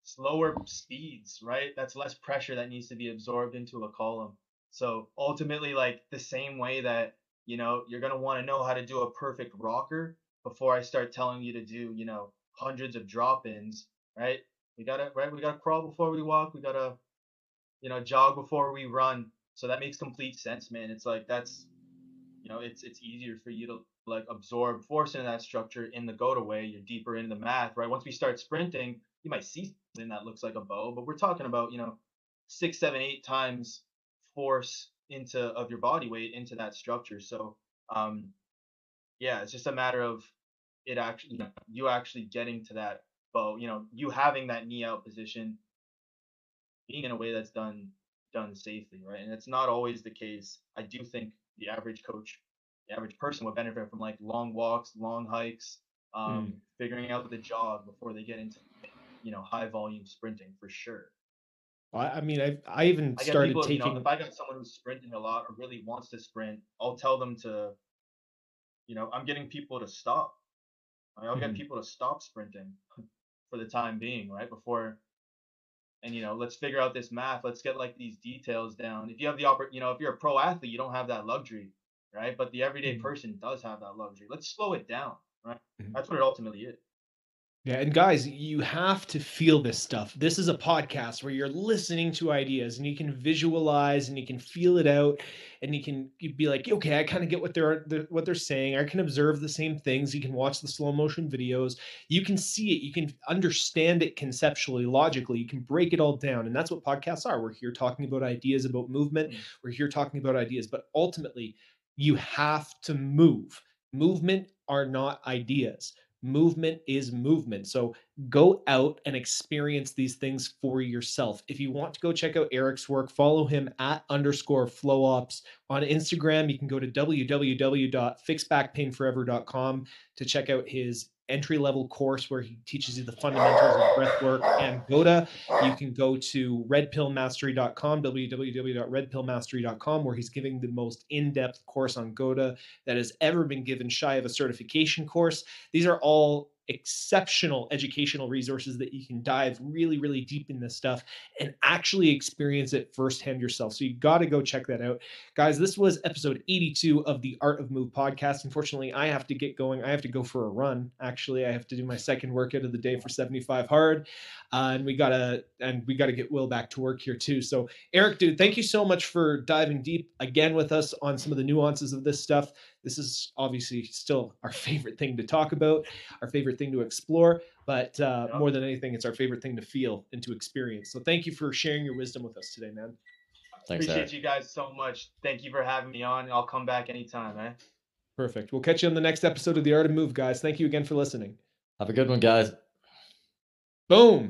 slower speeds, right? That's less pressure that needs to be absorbed into a column. So ultimately, like the same way that you know you're gonna want to know how to do a perfect rocker before I start telling you to do, you know, hundreds of drop-ins, right? We gotta, right? We gotta crawl before we walk. We gotta, you know, jog before we run. So that makes complete sense, man. It's like that's you know it's it's easier for you to like absorb force into that structure in the GOATA way you're deeper into the math right once we start sprinting you might see something that looks like a bow but we're talking about you know six seven eight times force into of your body weight into that structure so um yeah it's just a matter of it actually you know you actually getting to that bow you know you having that knee out position being in a way that's done done safely right? And it's not always the case. I do think the average coach the average person would benefit from like long walks long hikes um figuring out the jog before they get into you know high volume sprinting for sure I, I mean, I I even I started people, you taking. know, if I got someone who's sprinting a lot or really wants to sprint, I'll tell them to, you know, I'm getting people to stop. I'll get Mhm. people to stop sprinting *laughs* for the time being, right? Before and you know, let's figure out this math. Let's get like these details down. If you have the oppor- you know, if you're a pro athlete, you don't have that luxury, right? But the everyday Mhm. person does have that luxury. Let's slow it down, right? Mhm. That's what it ultimately is. Yeah, and guys, you have to feel this stuff. This is a podcast where you're listening to ideas and you can visualize and you can feel it out and you can you'd be like, okay, I kind of get what they're, they're what they're saying. I can observe the same things. You can watch the slow motion videos. You can see it. You can understand it conceptually, logically. You can break it all down, and that's what podcasts are. We're here talking about ideas about movement. Mm. We're here talking about ideas, but ultimately, you have to move. Movement are not ideas movement is movement. So go out and experience these things for yourself. If you want to go check out Eric's work, follow him at underscore flowops on Instagram. You can go to www.fixbackpainforever.com to check out his entry level course where he teaches you the fundamentals of breath work and GOATA. You can go to redpillmastery.com, www.redpillmastery.com, where he's giving the most in depth course on GOATA that has ever been given shy of a certification course. These are all exceptional educational resources that you can dive really, really deep in this stuff and actually experience it firsthand yourself. So you got to go check that out. Guys, this was episode 82 of the Art of Move podcast. Unfortunately, I have to get going. I have to go for a run. Actually, I have to do my second workout of the day for 75 hard. Uh, and we gotta and we gotta get Will back to work here too. So Eric, dude, thank you so much for diving deep again with us on some of the nuances of this stuff. This is obviously still our favorite thing to talk about, our favorite thing to explore, but uh, Yeah. more than anything, it's our favorite thing to feel and to experience. So thank you for sharing your wisdom with us today, man. Thanks, Appreciate Eric. you guys so much. Thank you for having me on. I'll come back anytime, eh? Perfect. We'll catch you on the next episode of The Art of Move, guys. Thank you again for listening. Have a good one, guys. Boom.